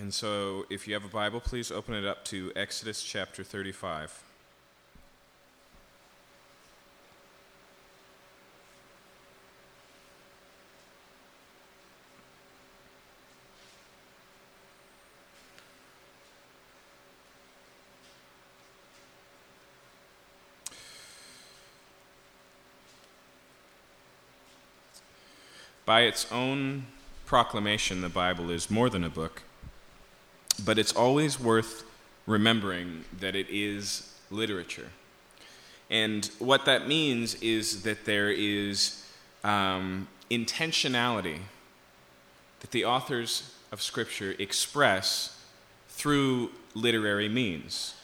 And so, if you have a Bible, please open it up to Exodus chapter 35. By its own proclamation, the Bible is more than a book, but it's always worth remembering that it is literature. And what that means is that there is um, intentionality that the authors of Scripture express through literary means.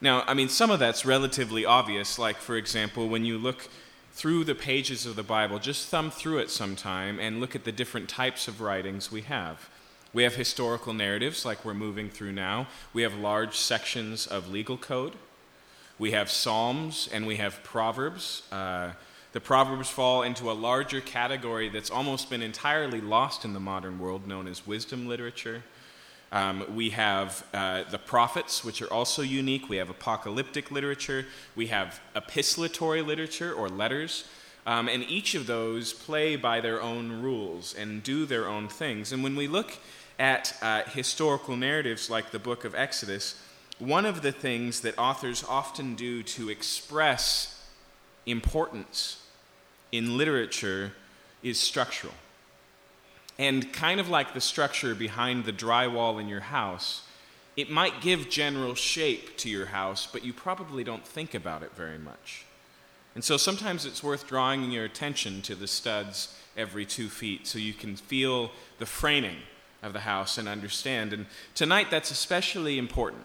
Now, I mean, some of that's relatively obvious, like, for example, when you look through the pages of the Bible, just thumb through it sometime and look at the different types of writings we have. We have historical narratives, like we're moving through now. We have large sections of legal code. We have Psalms and we have Proverbs. Uh, the Proverbs fall into a larger category that's almost been entirely lost in the modern world, known as wisdom literature. Um, we have uh, the prophets, which are also unique. We have apocalyptic literature. We have epistolatory literature or letters. Um, and each of those play by their own rules and do their own things. And when we look at uh, historical narratives like the book of Exodus, one of the things that authors often do to express importance in literature is structural. And kind of like the structure behind the drywall in your house, it might give general shape to your house, but you probably don't think about it very much. And so sometimes it's worth drawing your attention to the studs every two feet so you can feel the framing of the house and understand. And tonight that's especially important.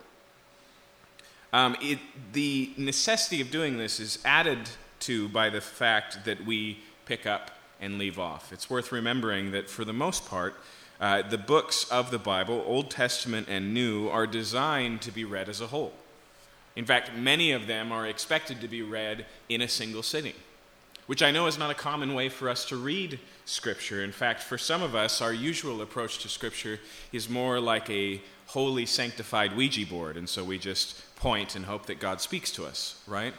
Um, it, the necessity of doing this is added to by the fact that we pick up and leave off. It's worth remembering that for the most part, uh, the books of the Bible, Old Testament and New, are designed to be read as a whole. In fact, many of them are expected to be read in a single sitting, which I know is not a common way for us to read Scripture. In fact, for some of us, our usual approach to Scripture is more like a holy, sanctified Ouija board, and so we just point and hope that God speaks to us, right?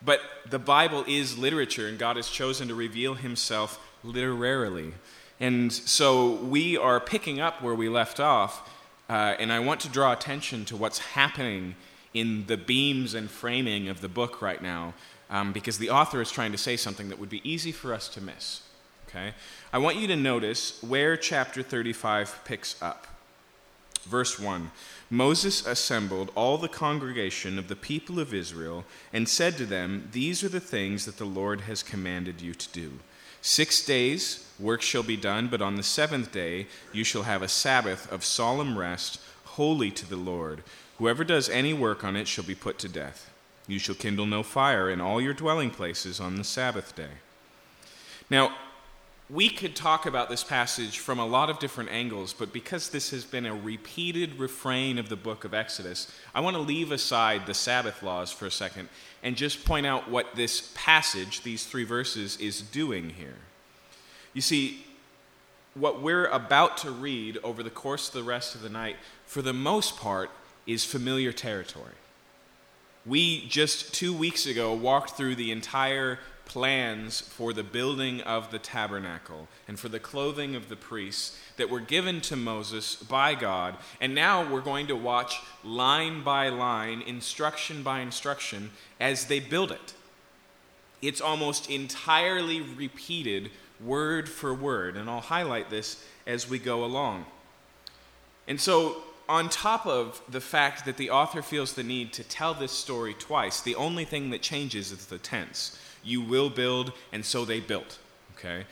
But the Bible is literature, and God has chosen to reveal himself literarily. And so we are picking up where we left off, uh, and I want to draw attention to what's happening in the beams and framing of the book right now, um, because the author is trying to say something that would be easy for us to miss. Okay? I want you to notice where chapter 35 picks up. Verse 1 Moses assembled all the congregation of the people of Israel and said to them, These are the things that the Lord has commanded you to do. Six days work shall be done, but on the seventh day you shall have a Sabbath of solemn rest, holy to the Lord. Whoever does any work on it shall be put to death. You shall kindle no fire in all your dwelling places on the Sabbath day. Now, we could talk about this passage from a lot of different angles, but because this has been a repeated refrain of the book of Exodus, I want to leave aside the Sabbath laws for a second and just point out what this passage, these three verses, is doing here. You see, what we're about to read over the course of the rest of the night, for the most part, is familiar territory. We just two weeks ago walked through the entire plans for the building of the tabernacle and for the clothing of the priests that were given to Moses by God. And now we're going to watch line by line, instruction by instruction, as they build it. It's almost entirely repeated word for word, and I'll highlight this as we go along. And so, on top of the fact that the author feels the need to tell this story twice, the only thing that changes is the tense you will build, and so they built. Okay?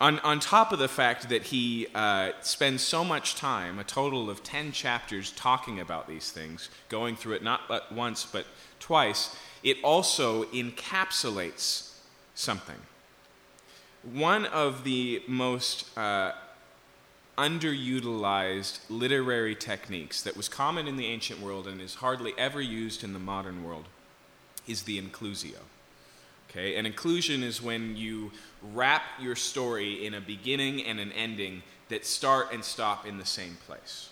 On, on top of the fact that he uh, spends so much time, a total of 10 chapters, talking about these things, going through it not once but twice, it also encapsulates something. One of the most uh, underutilized literary techniques that was common in the ancient world and is hardly ever used in the modern world is the inclusio. Okay? An inclusion is when you wrap your story in a beginning and an ending that start and stop in the same place.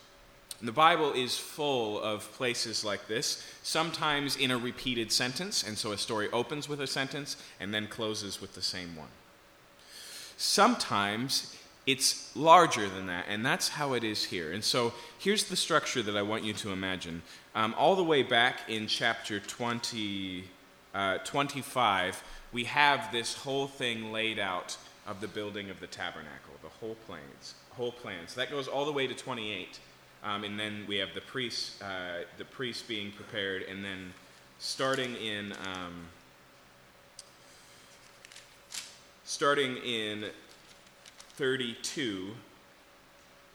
And the Bible is full of places like this, sometimes in a repeated sentence, and so a story opens with a sentence and then closes with the same one. Sometimes it's larger than that, and that's how it is here. And so here's the structure that I want you to imagine. Um, all the way back in chapter 20, uh, 25, we have this whole thing laid out of the building of the tabernacle, the whole plans, whole plans. That goes all the way to 28, um, and then we have the priests, uh, the priests being prepared, and then starting in um, starting in 32,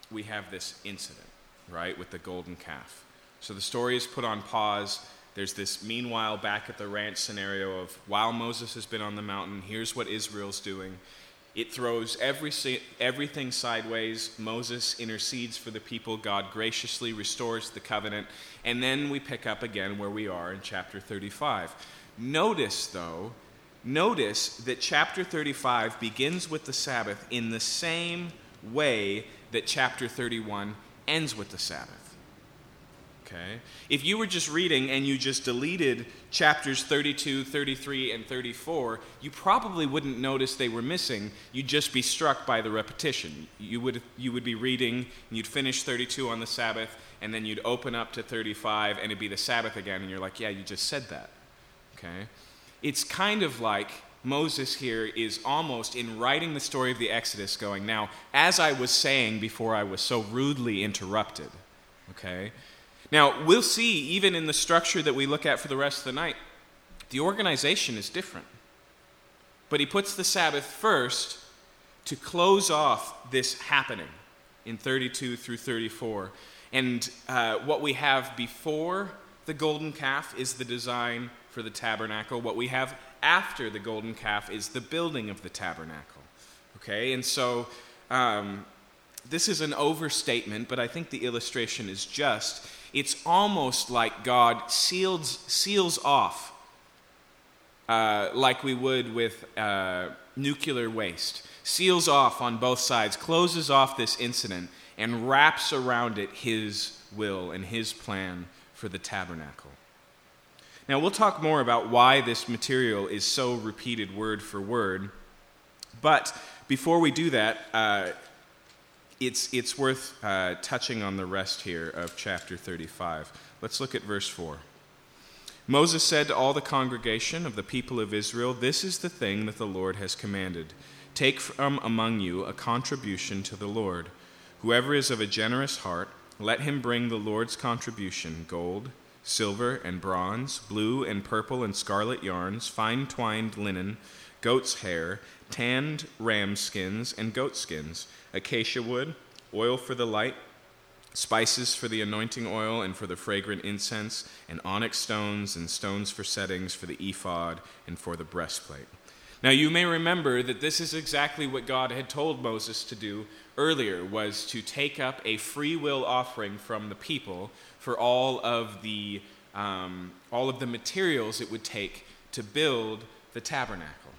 we have this incident, right, with the golden calf. So the story is put on pause. There's this meanwhile back at the ranch scenario of while Moses has been on the mountain, here's what Israel's doing. It throws every, everything sideways. Moses intercedes for the people. God graciously restores the covenant. And then we pick up again where we are in chapter 35. Notice, though, notice that chapter 35 begins with the Sabbath in the same way that chapter 31 ends with the Sabbath. Okay? If you were just reading and you just deleted chapters 32, 33, and 34, you probably wouldn't notice they were missing. You'd just be struck by the repetition. You would, you would be reading, and you'd finish 32 on the Sabbath, and then you'd open up to 35, and it'd be the Sabbath again, and you're like, yeah, you just said that. Okay? It's kind of like Moses here is almost in writing the story of the Exodus going, now, as I was saying before I was so rudely interrupted, okay? Now, we'll see, even in the structure that we look at for the rest of the night, the organization is different. But he puts the Sabbath first to close off this happening in 32 through 34. And uh, what we have before the golden calf is the design for the tabernacle. What we have after the golden calf is the building of the tabernacle. Okay? And so um, this is an overstatement, but I think the illustration is just it's almost like God seals, seals off, uh, like we would with uh, nuclear waste, seals off on both sides, closes off this incident, and wraps around it His will and His plan for the tabernacle. Now, we'll talk more about why this material is so repeated word for word, but before we do that, uh, it's, it's worth uh, touching on the rest here of chapter 35. Let's look at verse 4. Moses said to all the congregation of the people of Israel, This is the thing that the Lord has commanded. Take from among you a contribution to the Lord. Whoever is of a generous heart, let him bring the Lord's contribution gold, silver, and bronze, blue and purple and scarlet yarns, fine twined linen, goat's hair, tanned ram skins, and goat skins acacia wood, oil for the light, spices for the anointing oil and for the fragrant incense, and onyx stones and stones for settings for the ephod and for the breastplate. Now you may remember that this is exactly what God had told Moses to do earlier was to take up a free will offering from the people for all of the um, all of the materials it would take to build the tabernacle.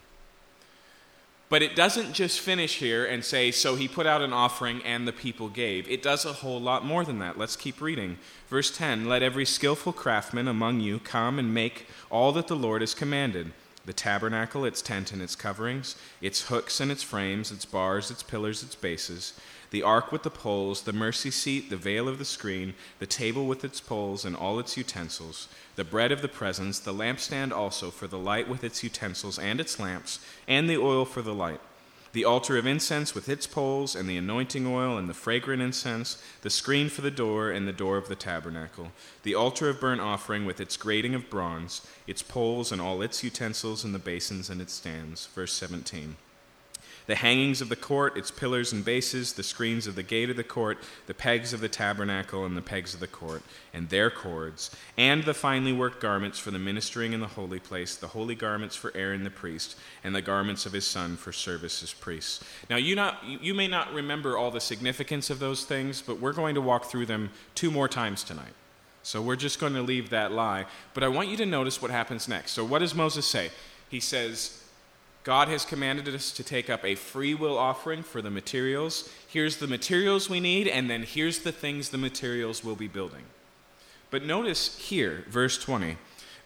But it doesn't just finish here and say, so he put out an offering and the people gave. It does a whole lot more than that. Let's keep reading. Verse 10 Let every skillful craftsman among you come and make all that the Lord has commanded the tabernacle, its tent and its coverings, its hooks and its frames, its bars, its pillars, its bases the ark with the poles, the mercy seat, the veil of the screen, the table with its poles and all its utensils, the bread of the presence, the lampstand also for the light with its utensils and its lamps, and the oil for the light, the altar of incense with its poles, and the anointing oil and the fragrant incense, the screen for the door and the door of the tabernacle, the altar of burnt offering with its grating of bronze, its poles and all its utensils, and the basins and its stands. Verse 17 the hangings of the court, its pillars and bases, the screens of the gate of the court, the pegs of the tabernacle and the pegs of the court, and their cords, and the finely worked garments for the ministering in the holy place, the holy garments for Aaron the priest, and the garments of his son for service as priests. Now, you, not, you may not remember all the significance of those things, but we're going to walk through them two more times tonight. So we're just going to leave that lie. But I want you to notice what happens next. So, what does Moses say? He says, God has commanded us to take up a free will offering for the materials. Here's the materials we need, and then here's the things the materials will be building. But notice here, verse 20.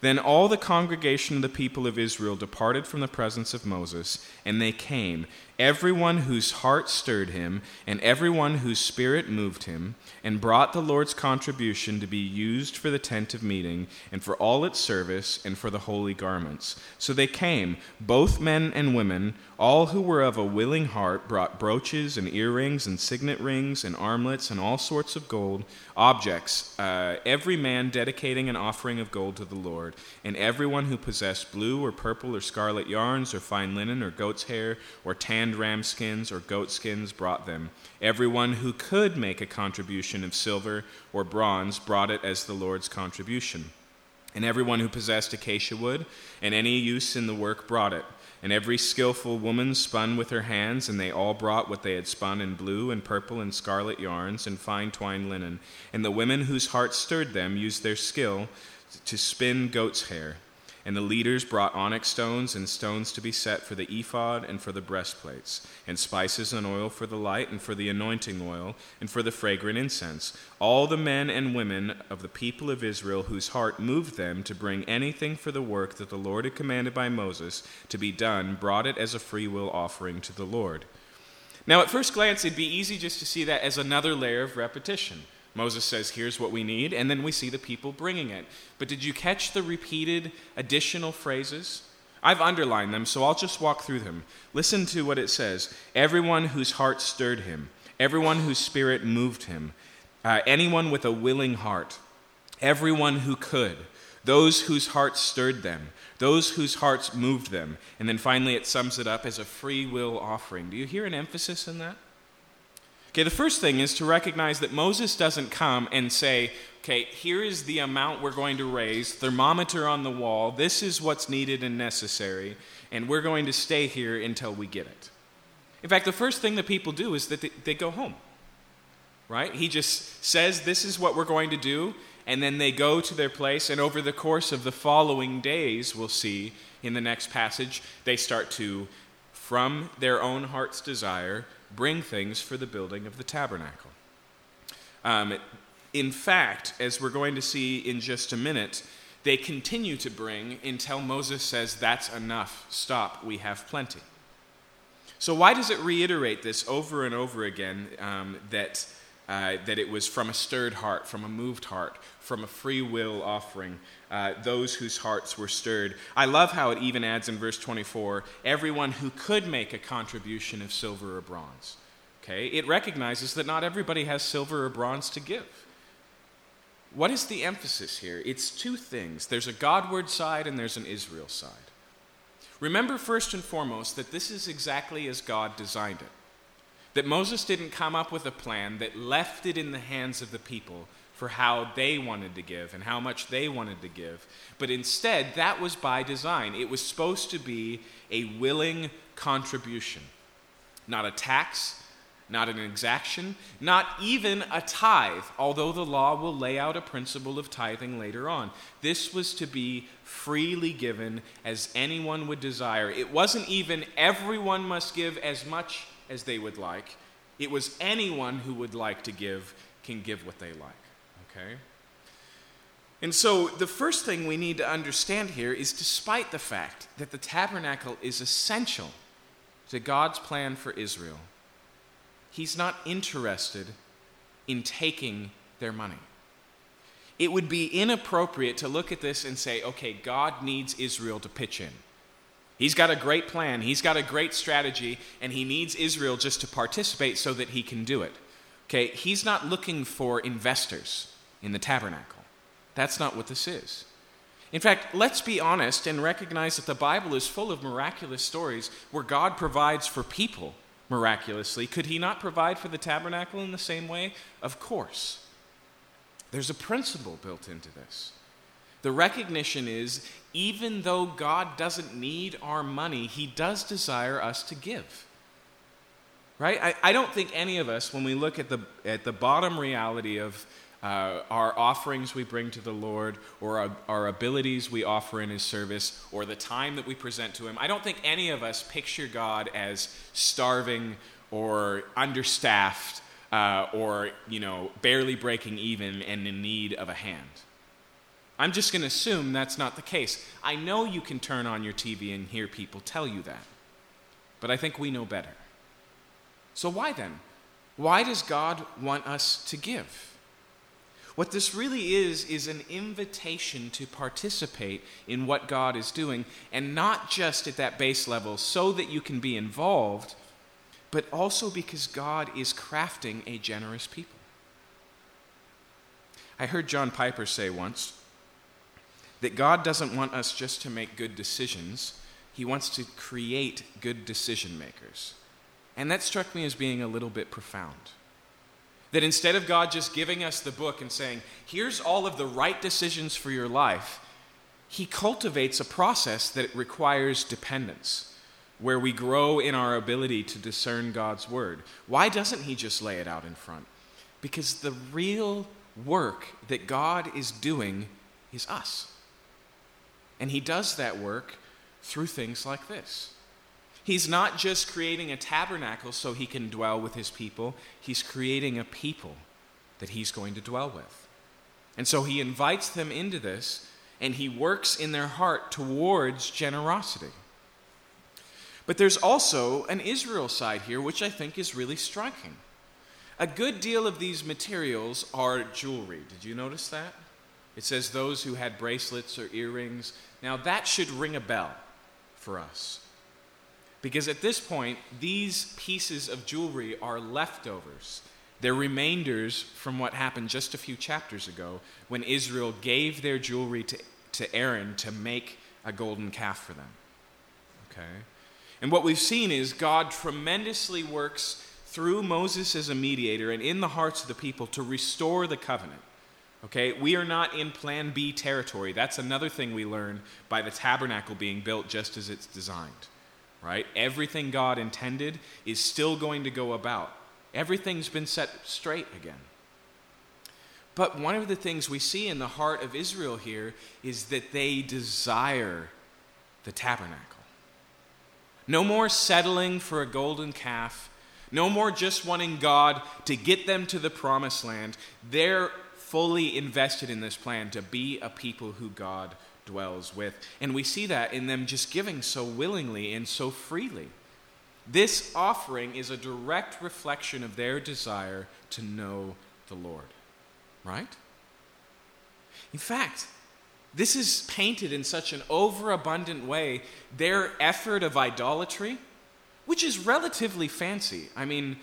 Then all the congregation of the people of Israel departed from the presence of Moses, and they came, everyone whose heart stirred him, and everyone whose spirit moved him, and brought the Lord's contribution to be used for the tent of meeting, and for all its service, and for the holy garments. So they came, both men and women, all who were of a willing heart brought brooches and earrings and signet rings and armlets and all sorts of gold objects, uh, every man dedicating an offering of gold to the Lord. And everyone who possessed blue or purple or scarlet yarns or fine linen or goat's hair or tanned ram skins or goat skins brought them. Everyone who could make a contribution of silver or bronze brought it as the Lord's contribution. And everyone who possessed acacia wood and any use in the work brought it. And every skillful woman spun with her hands, and they all brought what they had spun in blue and purple and scarlet yarns and fine twined linen. And the women whose hearts stirred them used their skill to spin goat's hair. And the leaders brought onyx stones and stones to be set for the ephod and for the breastplates, and spices and oil for the light and for the anointing oil and for the fragrant incense. All the men and women of the people of Israel whose heart moved them to bring anything for the work that the Lord had commanded by Moses to be done brought it as a freewill offering to the Lord. Now, at first glance, it'd be easy just to see that as another layer of repetition. Moses says, Here's what we need, and then we see the people bringing it. But did you catch the repeated additional phrases? I've underlined them, so I'll just walk through them. Listen to what it says Everyone whose heart stirred him, everyone whose spirit moved him, uh, anyone with a willing heart, everyone who could, those whose hearts stirred them, those whose hearts moved them. And then finally, it sums it up as a free will offering. Do you hear an emphasis in that? Okay, the first thing is to recognize that Moses doesn't come and say, okay, here is the amount we're going to raise, thermometer on the wall, this is what's needed and necessary, and we're going to stay here until we get it. In fact, the first thing that people do is that they, go home, right? He just says, this is what we're going to do, and then they go to their place, and over the course of the following days, we'll see in the next passage, they start to, from their own heart's desire, bring things for the building of the tabernacle. Um, in fact, as we're going to see in just a minute, they continue to bring until Moses says, That's enough, stop, we have plenty. So, why does it reiterate this over and over again um, that, uh, that it was from a stirred heart, from a moved heart, from a free will offering, uh, those whose hearts were stirred? I love how it even adds in verse 24 everyone who could make a contribution of silver or bronze. Okay? It recognizes that not everybody has silver or bronze to give. What is the emphasis here? It's two things there's a Godward side and there's an Israel side. Remember, first and foremost, that this is exactly as God designed it. That Moses didn't come up with a plan that left it in the hands of the people for how they wanted to give and how much they wanted to give. But instead, that was by design. It was supposed to be a willing contribution, not a tax, not an exaction, not even a tithe, although the law will lay out a principle of tithing later on. This was to be freely given as anyone would desire. It wasn't even everyone must give as much as they would like, it was anyone who would like to give can give what they like. Okay? And so, the first thing we need to understand here is despite the fact that the tabernacle is essential to God's plan for Israel, He's not interested in taking their money. It would be inappropriate to look at this and say, okay, God needs Israel to pitch in. He's got a great plan, he's got a great strategy, and he needs Israel just to participate so that he can do it. Okay, he's not looking for investors in the tabernacle. That's not what this is. In fact, let's be honest and recognize that the Bible is full of miraculous stories where God provides for people miraculously. Could he not provide for the tabernacle in the same way? Of course. There's a principle built into this. The recognition is even though God doesn't need our money, he does desire us to give. Right? I, I don't think any of us, when we look at the, at the bottom reality of, uh, our offerings we bring to the Lord, or our, our abilities we offer in His service, or the time that we present to Him. I don't think any of us picture God as starving or understaffed uh, or, you know, barely breaking even and in need of a hand. I'm just going to assume that's not the case. I know you can turn on your TV and hear people tell you that, but I think we know better. So, why then? Why does God want us to give? What this really is, is an invitation to participate in what God is doing, and not just at that base level so that you can be involved, but also because God is crafting a generous people. I heard John Piper say once that God doesn't want us just to make good decisions, He wants to create good decision makers. And that struck me as being a little bit profound. That instead of God just giving us the book and saying, here's all of the right decisions for your life, He cultivates a process that requires dependence, where we grow in our ability to discern God's word. Why doesn't He just lay it out in front? Because the real work that God is doing is us. And He does that work through things like this. He's not just creating a tabernacle so he can dwell with his people, he's creating a people that he's going to dwell with. And so he invites them into this and he works in their heart towards generosity. But there's also an Israel side here, which I think is really striking. A good deal of these materials are jewelry. Did you notice that? It says those who had bracelets or earrings. Now, that should ring a bell for us. Because at this point, these pieces of jewelry are leftovers. They're remainders from what happened just a few chapters ago when Israel gave their jewelry to, to Aaron to make a golden calf for them. Okay? And what we've seen is God tremendously works through Moses as a mediator and in the hearts of the people to restore the covenant. Okay, we are not in plan B territory. That's another thing we learn by the tabernacle being built just as it's designed. Right? Everything God intended is still going to go about. Everything's been set straight again. But one of the things we see in the heart of Israel here is that they desire the tabernacle. No more settling for a golden calf. No more just wanting God to get them to the promised land. They're fully invested in this plan to be a people who God dwells with. And we see that in them just giving so willingly and so freely. This offering is a direct reflection of their desire to know the Lord, right? In fact, this is painted in such an overabundant way. Their effort of idolatry, which is relatively fancy. I mean,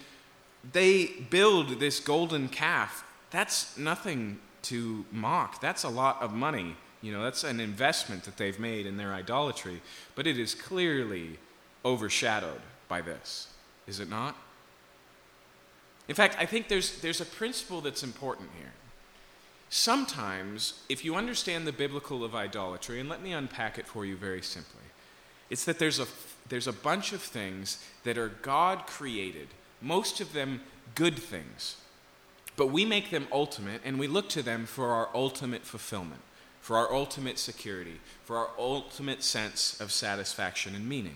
they build this golden calf that's nothing to mock. That's a lot of money. You know, that's an investment that they've made in their idolatry. But it is clearly overshadowed by this, is it not? In fact, I think there's, there's a principle that's important here. Sometimes, if you understand the biblical of idolatry, and let me unpack it for you very simply, it's that there's a, there's a bunch of things that are God created, most of them good things. But we make them ultimate and we look to them for our ultimate fulfillment, for our ultimate security, for our ultimate sense of satisfaction and meaning.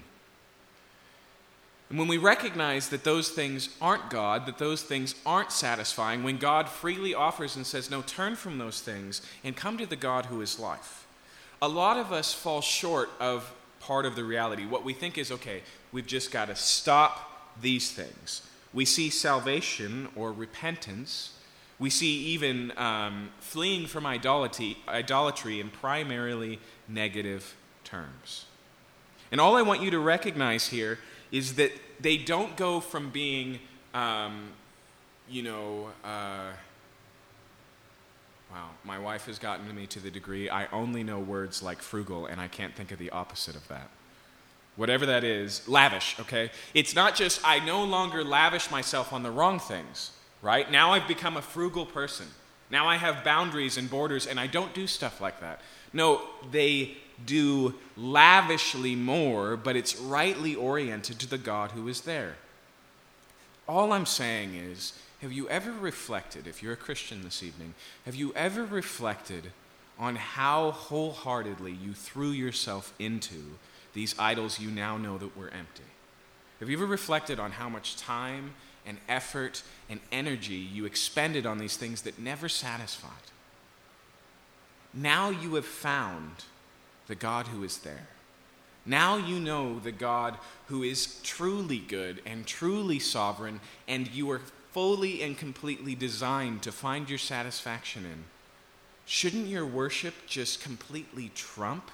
And when we recognize that those things aren't God, that those things aren't satisfying, when God freely offers and says, No, turn from those things and come to the God who is life, a lot of us fall short of part of the reality. What we think is, okay, we've just got to stop these things we see salvation or repentance. We see even um, fleeing from idolatry, idolatry in primarily negative terms. And all I want you to recognize here is that they don't go from being, um, you know, uh, wow, my wife has gotten to me to the degree I only know words like frugal, and I can't think of the opposite of that whatever that is, lavish, okay? It's not just I no longer lavish myself on the wrong things, right? Now I've become a frugal person. Now I have boundaries and borders, and I don't do stuff like that. No, they do lavishly more, but it's rightly oriented to the God who is there. All I'm saying is, have you ever reflected, if you're a Christian this evening, have you ever reflected on how wholeheartedly you threw yourself into these idols you now know that were empty? Have you ever reflected on how much time and effort and energy you expended on these things that never satisfied? Now you have found the God who is there. Now you know the God who is truly good and truly sovereign, and you are fully and completely designed to find your satisfaction in. Shouldn't your worship just completely trump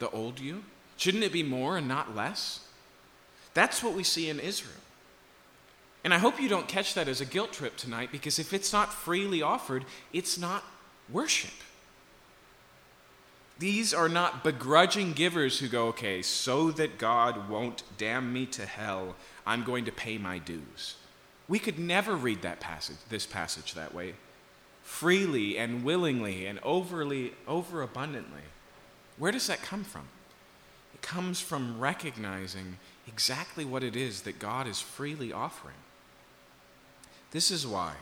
the old you? Shouldn't it be more and not less? That's what we see in Israel. And I hope you don't catch that as a guilt trip tonight because if it's not freely offered, it's not worship. These are not begrudging givers who go, okay, so that God won't damn me to hell, I'm going to pay my dues. We could never read that passage, this passage that way, freely and willingly and overly, overabundantly. Where does that come from? It comes from recognizing exactly what it is that God is freely offering. This is why.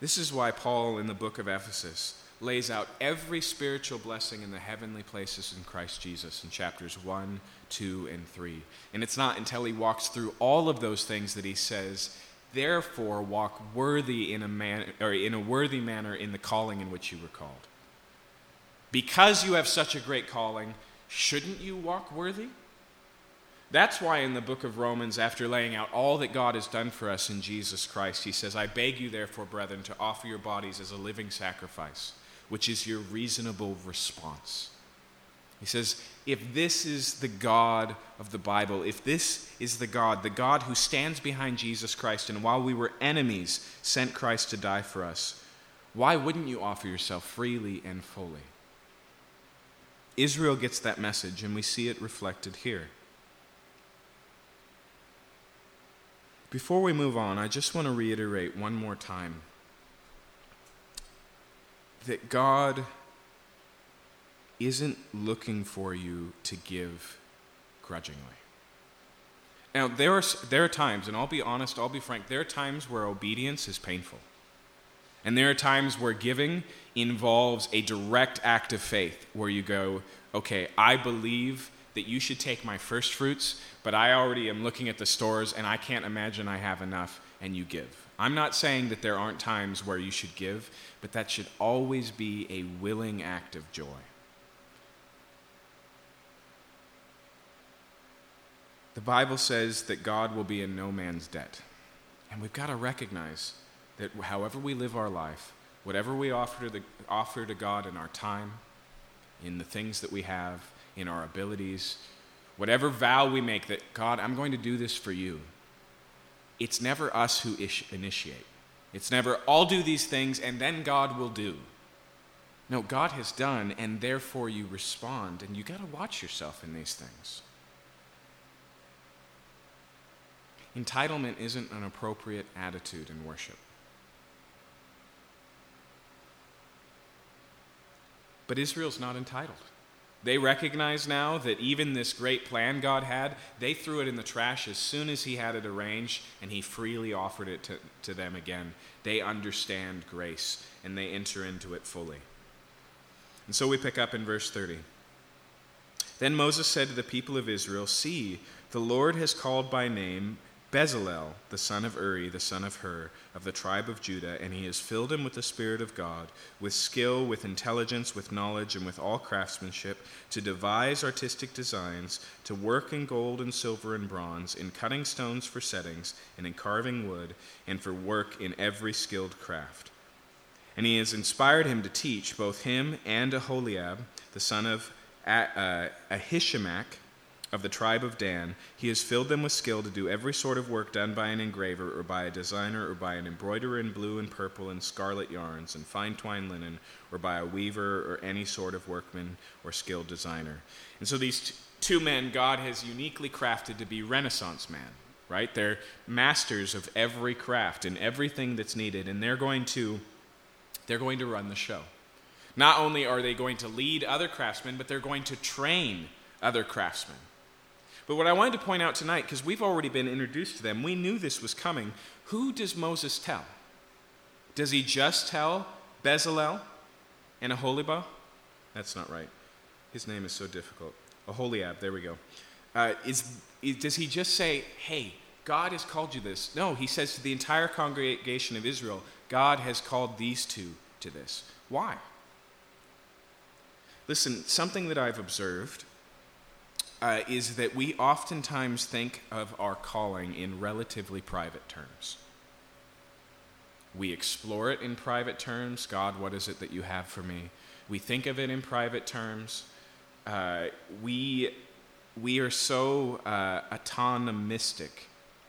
This is why Paul in the book of Ephesus lays out every spiritual blessing in the heavenly places in Christ Jesus in chapters 1, 2, and 3. And it's not until he walks through all of those things that he says, therefore walk worthy in a man or in a worthy manner in the calling in which you were called. Because you have such a great calling, shouldn't you walk worthy? That's why in the book of Romans, after laying out all that God has done for us in Jesus Christ, he says, I beg you, therefore, brethren, to offer your bodies as a living sacrifice which is your reasonable response. He says, if this is the God of the Bible, if this is the God, the God who stands behind Jesus Christ, and while we were enemies, sent Christ to die for us, why wouldn't you offer yourself freely and fully? Israel gets that message, and we see it reflected here. Before we move on, I just want to reiterate one more time that God isn't looking for you to give grudgingly. Now, there are, there are times, and I'll be honest, I'll be frank, there are times where obedience is painful. And there are times where giving involves a direct act of faith where you go, okay, I believe that you should take my first fruits, but I already am looking at the stores and I can't imagine I have enough, and you give. I'm not saying that there aren't times where you should give, but that should always be a willing act of joy. The Bible says that God will be in no man's debt. And we've got to recognize that however we live our life, whatever we offer to, the, offer to God in our time, in the things that we have, in our abilities, whatever vow we make that, God, I'm going to do this for you, it's never us who initiate. It's never, I'll do these things and then God will do. No, God has done, and therefore you respond, and you got to watch yourself in these things. Entitlement isn't an appropriate attitude in worship. But Israel's not entitled. They recognize now that even this great plan God had, they threw it in the trash as soon as He had it arranged and He freely offered it to, to them again. They understand grace and they enter into it fully. And so we pick up in verse 30. Then Moses said to the people of Israel, See, the Lord has called by name Bezalel, the son of Uri, the son of Hur, of the tribe of Judah, and he has filled him with the Spirit of God, with skill, with intelligence, with knowledge, and with all craftsmanship, to devise artistic designs, to work in gold and silver and bronze, in cutting stones for settings, and in carving wood, and for work in every skilled craft. And he has inspired him to teach both him and Aholiab, the son of uh, Ahisamach, of the tribe of Dan, he has filled them with skill to do every sort of work done by an engraver or by a designer or by an embroiderer in blue and purple and scarlet yarns and fine twined linen or by a weaver or any sort of workman or skilled designer. And so these t- two men God has uniquely crafted to be Renaissance men, right? They're masters of every craft and everything that's needed, and they're going to they're going to run the show. Not only are they going to lead other craftsmen, but they're going to train other craftsmen. But what I wanted to point out tonight, because we've already been introduced to them, we knew this was coming. Who does Moses tell? Does he just tell Bezalel and Aholiab? That's not right. His name is so difficult. Aholiab, there we go. Uh, is, is, does he just say, hey, God has called you this? No, he says to the entire congregation of Israel, God has called these two to this. Why? Listen, something that I've observed uh, is that we oftentimes think of our calling in relatively private terms. We explore it in private terms. God, what is it that you have for me? We think of it in private terms. Uh, we, we are so uh, autonomistic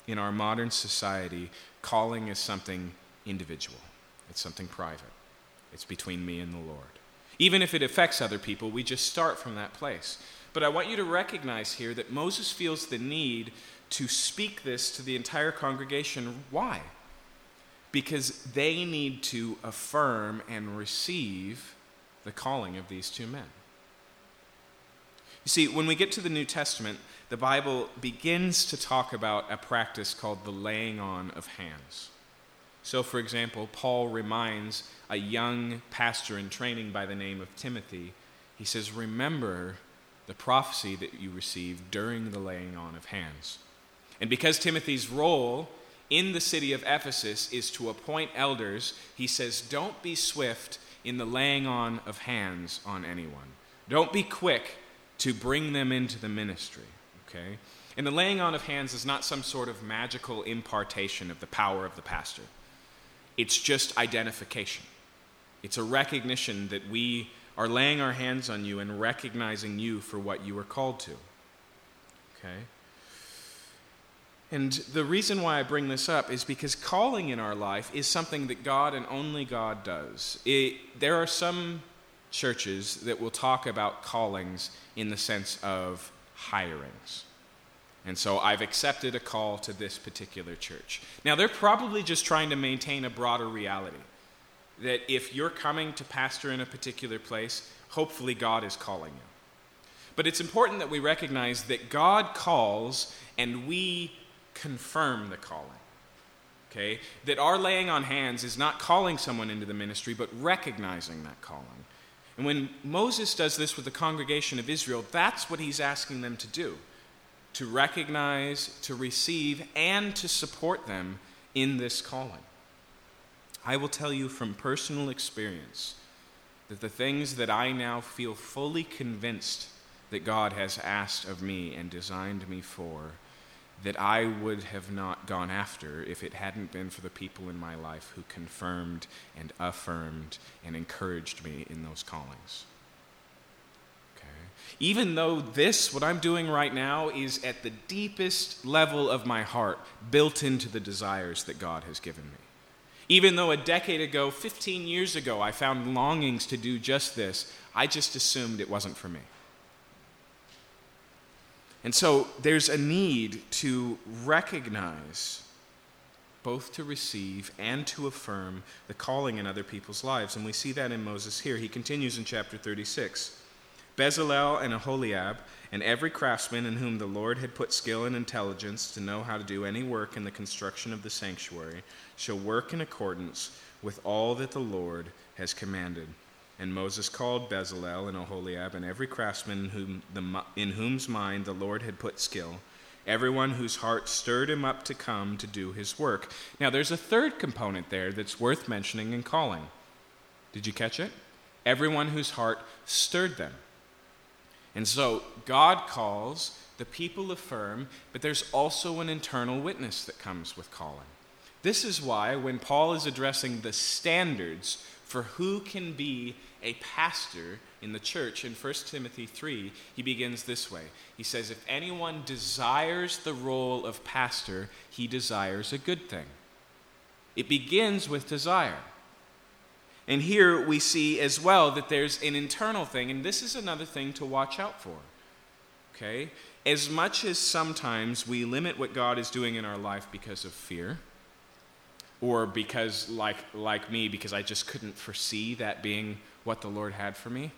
in our modern society. Calling is something individual, it's something private, it's between me and the Lord. Even if it affects other people, we just start from that place. But I want you to recognize here that Moses feels the need to speak this to the entire congregation. Why? Because they need to affirm and receive the calling of these two men. You see, when we get to the New Testament, the Bible begins to talk about a practice called the laying on of hands. So, for example, Paul reminds a young pastor in training by the name of Timothy, he says, Remember the prophecy that you received during the laying on of hands. And because Timothy's role in the city of Ephesus is to appoint elders, he says, Don't be swift in the laying on of hands on anyone. Don't be quick to bring them into the ministry. Okay? And the laying on of hands is not some sort of magical impartation of the power of the pastor. It's just identification. It's a recognition that we are laying our hands on you and recognizing you for what you are called to. Okay? And the reason why I bring this up is because calling in our life is something that God and only God does. It, there are some churches that will talk about callings in the sense of hirings. And so I've accepted a call to this particular church. Now, they're probably just trying to maintain a broader reality that if you're coming to pastor in a particular place, hopefully God is calling you. But it's important that we recognize that God calls and we confirm the calling. Okay? That our laying on hands is not calling someone into the ministry, but recognizing that calling. And when Moses does this with the congregation of Israel, that's what he's asking them to do to recognize, to receive, and to support them in this calling. I will tell you from personal experience that the things that I now feel fully convinced that God has asked of me and designed me for, that I would have not gone after if it hadn't been for the people in my life who confirmed and affirmed and encouraged me in those callings. Okay? Even though this, what I'm doing right now, is at the deepest level of my heart, built into the desires that God has given me. Even though a decade ago, 15 years ago, I found longings to do just this, I just assumed it wasn't for me. And so there's a need to recognize, both to receive and to affirm the calling in other people's lives. And we see that in Moses here. He continues in chapter 36. Bezalel and Aholiab, and every craftsman in whom the Lord had put skill and intelligence to know how to do any work in the construction of the sanctuary, shall work in accordance with all that the Lord has commanded. And Moses called Bezalel and Aholiab and every craftsman in, whom the, in whose mind the Lord had put skill, everyone whose heart stirred him up to come to do his work. Now, there's a third component there that's worth mentioning and calling. Did you catch it? Everyone whose heart stirred them. And so, God calls, the people affirm, but there's also an internal witness that comes with calling. This is why, when Paul is addressing the standards for who can be a pastor in the church in 1 Timothy 3, he begins this way. He says, If anyone desires the role of pastor, he desires a good thing. It begins with desire. And here we see as well that there's an internal thing, and this is another thing to watch out for. Okay? As much as sometimes we limit what God is doing in our life because of fear, or because like like me because I just couldn't foresee that being what the Lord had for me.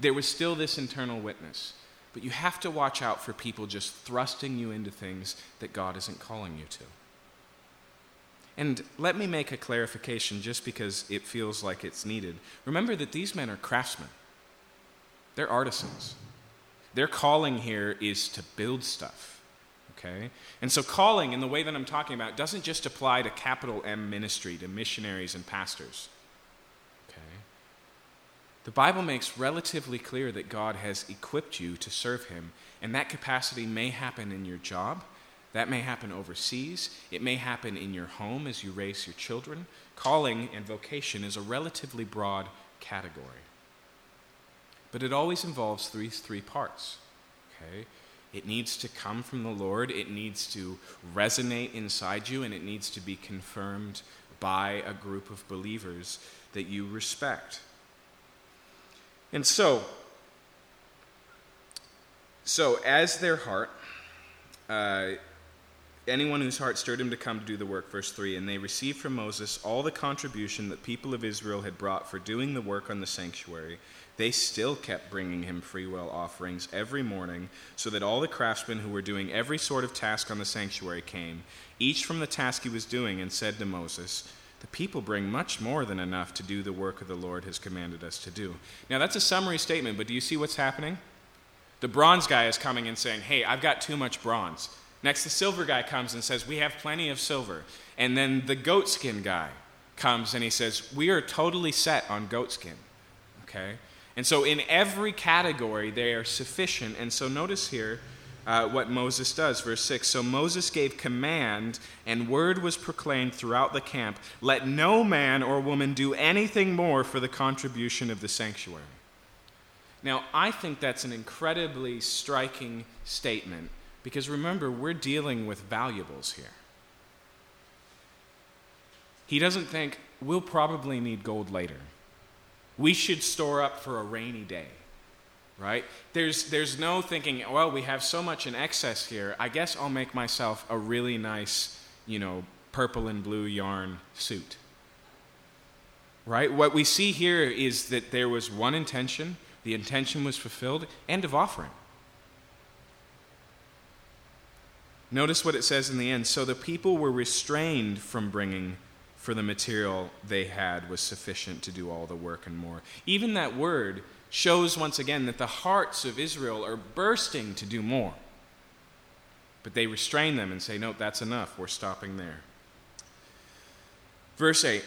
There was still this internal witness. But you have to watch out for people just thrusting you into things that God isn't calling you to. And let me make a clarification just because it feels like it's needed. Remember that these men are craftsmen, they're artisans. Their calling here is to build stuff. Okay? And so, calling in the way that I'm talking about doesn't just apply to capital M ministry, to missionaries and pastors. Okay? The Bible makes relatively clear that God has equipped you to serve Him, and that capacity may happen in your job, that may happen overseas, it may happen in your home as you raise your children. Calling and vocation is a relatively broad category. But it always involves these three parts. Okay? It needs to come from the Lord, it needs to resonate inside you, and it needs to be confirmed by a group of believers that you respect. And so, so as their heart, uh, anyone whose heart stirred him to come to do the work, verse 3, and they received from Moses all the contribution that people of Israel had brought for doing the work on the sanctuary they still kept bringing him freewill offerings every morning, so that all the craftsmen who were doing every sort of task on the sanctuary came, each from the task he was doing, and said to Moses, The people bring much more than enough to do the work of the Lord has commanded us to do. Now, that's a summary statement, but do you see what's happening? The bronze guy is coming and saying, Hey, I've got too much bronze. Next, the silver guy comes and says, We have plenty of silver. And then the goatskin guy comes and he says, We are totally set on goatskin. Okay? And so, in every category, they are sufficient. And so, notice here uh, what Moses does. Verse 6 So Moses gave command, and word was proclaimed throughout the camp let no man or woman do anything more for the contribution of the sanctuary. Now, I think that's an incredibly striking statement because remember, we're dealing with valuables here. He doesn't think, we'll probably need gold later. We should store up for a rainy day right? There's there's no thinking well we have so much in excess here. I guess i'll make myself a really nice you know purple and blue yarn suit. Right? What we see here is that there was one intention. The intention was fulfilled. End of offering notice what it says in the end so the people were restrained from bringing for the material they had was sufficient to do all the work and more. Even that word shows once again that the hearts of Israel are bursting to do more. But they restrain them and say, Nope, that's enough. We're stopping there. Verse 8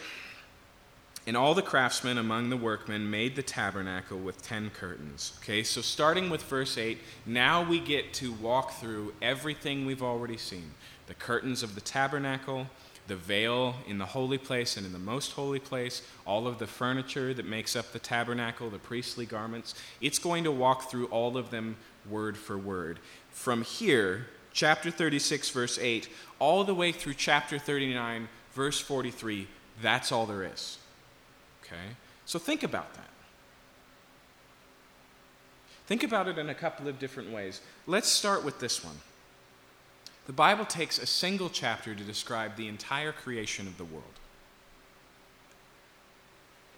And all the craftsmen among the workmen made the tabernacle with ten curtains. Okay, so starting with verse 8, now we get to walk through everything we've already seen the curtains of the tabernacle the veil in the holy place and in the most holy place, all of the furniture that makes up the tabernacle, the priestly garments. It's going to walk through all of them word for word. From here, chapter 36, verse 8, all the way through chapter 39, verse 43, that's all there is. Okay? So think about that. Think about it in a couple of different ways. Let's start with this one. The Bible takes a single chapter to describe the entire creation of the world.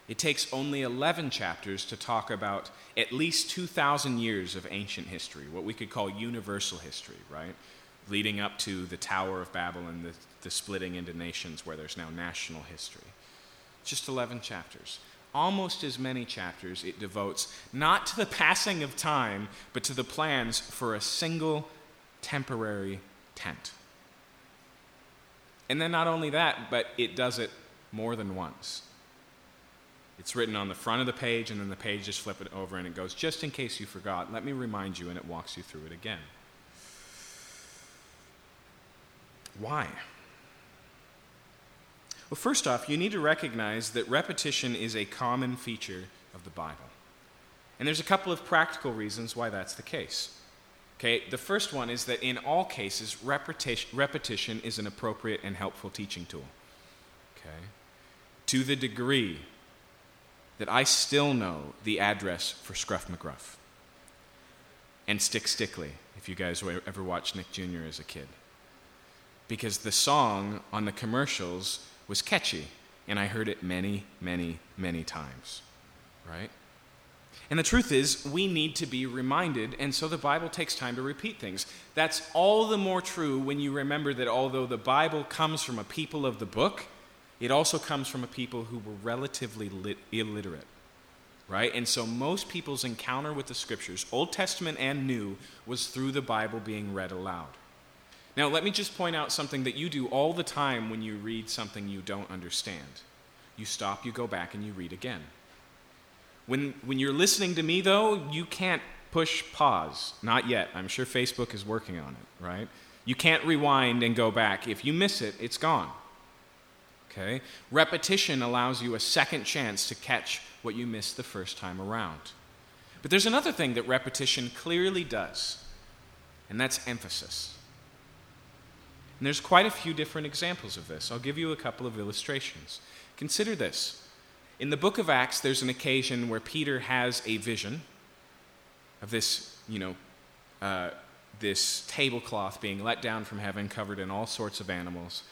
It takes only 11 chapters to talk about at least 2,000 years of ancient history, what we could call universal history, right? Leading up to the Tower of Babel and the, the splitting into nations where there's now national history. Just 11 chapters. Almost as many chapters it devotes not to the passing of time, but to the plans for a single temporary tent. And then not only that, but it does it more than once. It's written on the front of the page, and then the page just flip it over, and it goes, just in case you forgot, let me remind you, and it walks you through it again. Why? Well, first off, you need to recognize that repetition is a common feature of the Bible. And there's a couple of practical reasons why that's the case. Okay, the first one is that in all cases, repetition, is an appropriate and helpful teaching tool. Okay? To the degree that I still know the address for Scruff McGruff and Stick Stickly, if you guys ever watched Nick Jr. as a kid. Because the song on the commercials was catchy, and I heard it many, many, many times. Right? And the truth is, we need to be reminded, and so the Bible takes time to repeat things. That's all the more true when you remember that although the Bible comes from a people of the book, it also comes from a people who were relatively lit- illiterate. Right? And so most people's encounter with the scriptures, Old Testament and New, was through the Bible being read aloud. Now, let me just point out something that you do all the time when you read something you don't understand. You stop, you go back, and you read again. When, when you're listening to me, though, you can't push pause. Not yet. I'm sure Facebook is working on it, right? You can't rewind and go back. If you miss it, it's gone. Okay? Repetition allows you a second chance to catch what you missed the first time around. But there's another thing that repetition clearly does, and that's emphasis. And there's quite a few different examples of this. I'll give you a couple of illustrations. Consider this. In the book of Acts, there's an occasion where Peter has a vision of this, you know, uh, this tablecloth being let down from heaven, covered in all sorts of animals.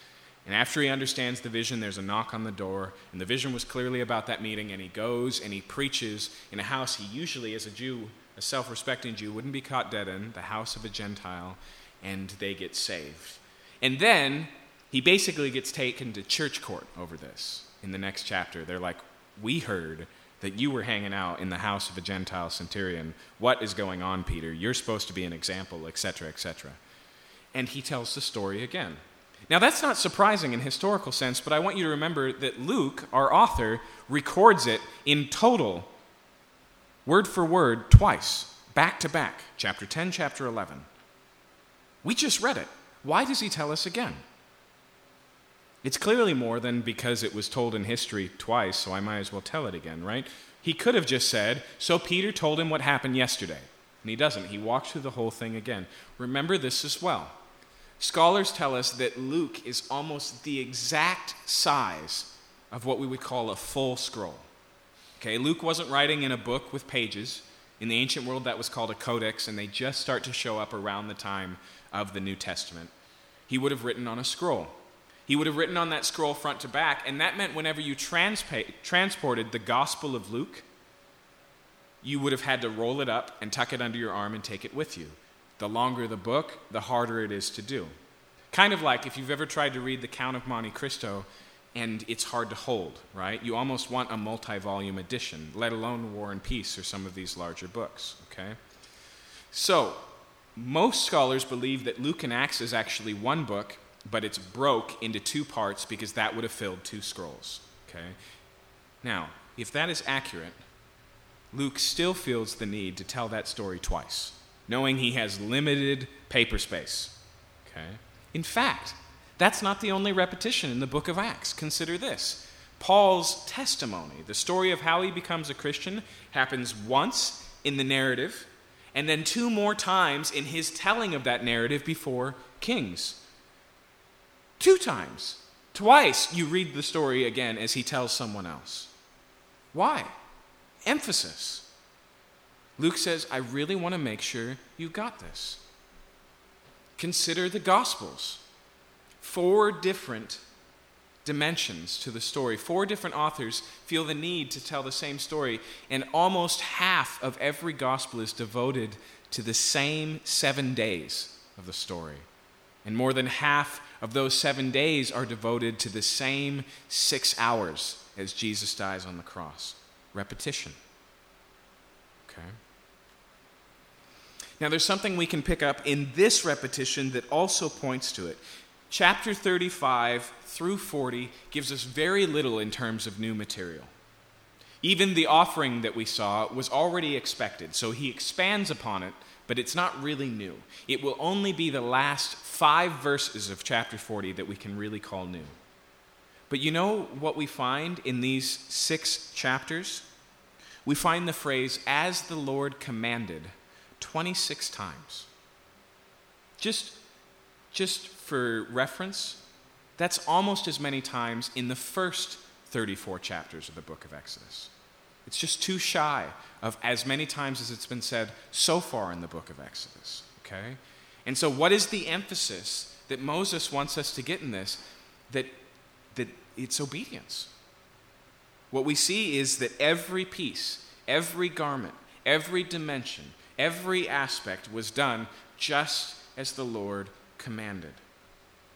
And after he understands the vision, there's a knock on the door, and the vision was clearly about that meeting, and he goes and he preaches in a house he usually, as a Jew, a self respecting Jew, wouldn't be caught dead in, the house of a Gentile, and they get saved. And then he basically gets taken to church court over this in the next chapter. They're like, We heard that you were hanging out in the house of a Gentile centurion. What is going on, Peter? You're supposed to be an example, etc., etc. And he tells the story again. Now, that's not surprising in historical sense, but I want you to remember that Luke, our author, records it in total, word for word, twice, back to back, chapter 10, chapter 11. We just read it. Why does he tell us again? It's clearly more than because it was told in history twice, so I might as well tell it again, right? He could have just said, So Peter told him what happened yesterday. And he doesn't. He walks through the whole thing again. Remember this as well. Scholars tell us that Luke is almost the exact size of what we would call a full scroll. Okay, Luke wasn't writing in a book with pages. In the ancient world, that was called a codex, and they just start to show up around the time of the New Testament. He would have written on a scroll. He would have written on that scroll front to back, and that meant whenever you transpa- transported the Gospel of Luke, you would have had to roll it up and tuck it under your arm and take it with you. The longer the book, the harder it is to do. Kind of like if you've ever tried to read The Count of Monte Cristo and it's hard to hold, right? You almost want a multi volume edition, let alone War and Peace or some of these larger books, okay? So, most scholars believe that Luke and Acts is actually one book, but it's broke into two parts because that would have filled two scrolls, okay? Now, if that is accurate, Luke still feels the need to tell that story twice knowing he has limited paper space. Okay? In fact, that's not the only repetition in the book of Acts. Consider this Paul's testimony, the story of how he becomes a Christian, happens once in the narrative, and then two more times in his telling of that narrative before kings. Two times. Twice you read the story again as he tells someone else. Why? Emphasis. Luke says, I really want to make sure you got this. Consider the Gospels. Four different dimensions to the story. Four different authors feel the need to tell the same story, and almost half of every gospel is devoted to the same seven days of the story. And more than half of those seven days are devoted to the same six hours as Jesus dies on the cross. Repetition. Okay? Now, there's something we can pick up in this repetition that also points to it. Chapter 35 through 40 gives us very little in terms of new material. Even the offering that we saw was already expected, so he expands upon it, but it's not really new. It will only be the last five verses of chapter 40 that we can really call new. But you know what we find in these six chapters? We find the phrase, as the Lord commanded 26 times. Just, just for reference, that's almost as many times in the first 34 chapters of the book of Exodus. It's just too shy of as many times as it's been said so far in the book of Exodus. Okay? And so, what is the emphasis that Moses wants us to get in this? That, that it's obedience. What we see is that every piece every garment, every dimension, every aspect was done just as the Lord commanded.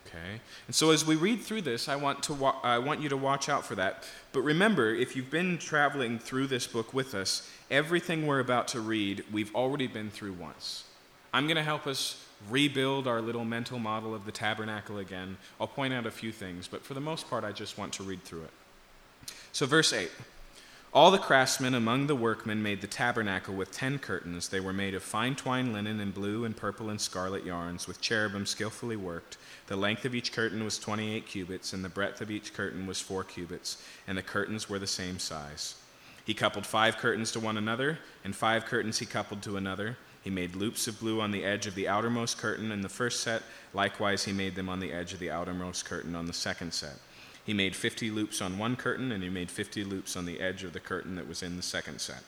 Okay? And so as we read through this, I want, to wa- I want you to watch out for that. But remember, if you've been traveling through this book with us, everything we're about to read, we've already been through once. I'm going to help us rebuild our little mental model of the tabernacle again. I'll point out a few things, but for the most part, I just want to read through it. So, verse 8 All the craftsmen among the workmen made the tabernacle with ten curtains. They were made of fine twined linen and blue and purple and scarlet yarns, with cherubim skillfully worked. The length of each curtain was 28 cubits, and the breadth of each curtain was four cubits, and the curtains were the same size. He coupled five curtains to one another, and five curtains he coupled to another. He made loops of blue on the edge of the outermost curtain in the first set. Likewise, he made them on the edge of the outermost curtain on the second set. He made 50 loops on one curtain, and he made 50 loops on the edge of the curtain that was in the second set.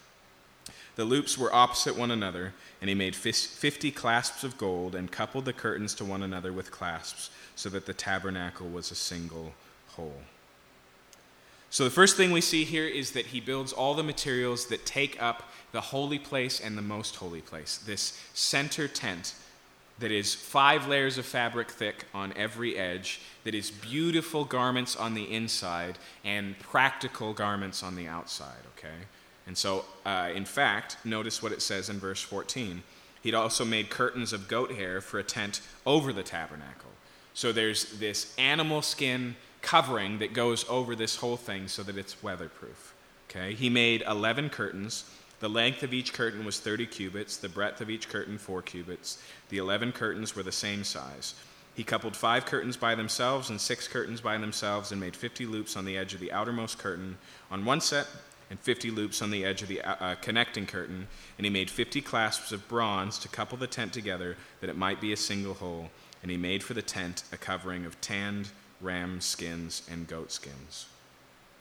The loops were opposite one another, and he made 50 clasps of gold and coupled the curtains to one another with clasps, so that the tabernacle was a single whole. So, the first thing we see here is that he builds all the materials that take up the holy place and the most holy place. This center tent that is five layers of fabric thick on every edge, that is beautiful garments on the inside and practical garments on the outside, okay? And so, uh, in fact, notice what it says in verse 14. He'd also made curtains of goat hair for a tent over the tabernacle. So there's this animal skin covering that goes over this whole thing so that it's weatherproof. Okay? He made 11 curtains. The length of each curtain was 30 cubits, the breadth of each curtain 4 cubits. The 11 curtains were the same size. He coupled five curtains by themselves and six curtains by themselves and made 50 loops on the edge of the outermost curtain on one set and 50 loops on the edge of the uh, uh connecting curtain. And he made 50 clasps of bronze to couple the tent together that it might be a single whole. And he made for the tent a covering of tanned ram skins and goat skins.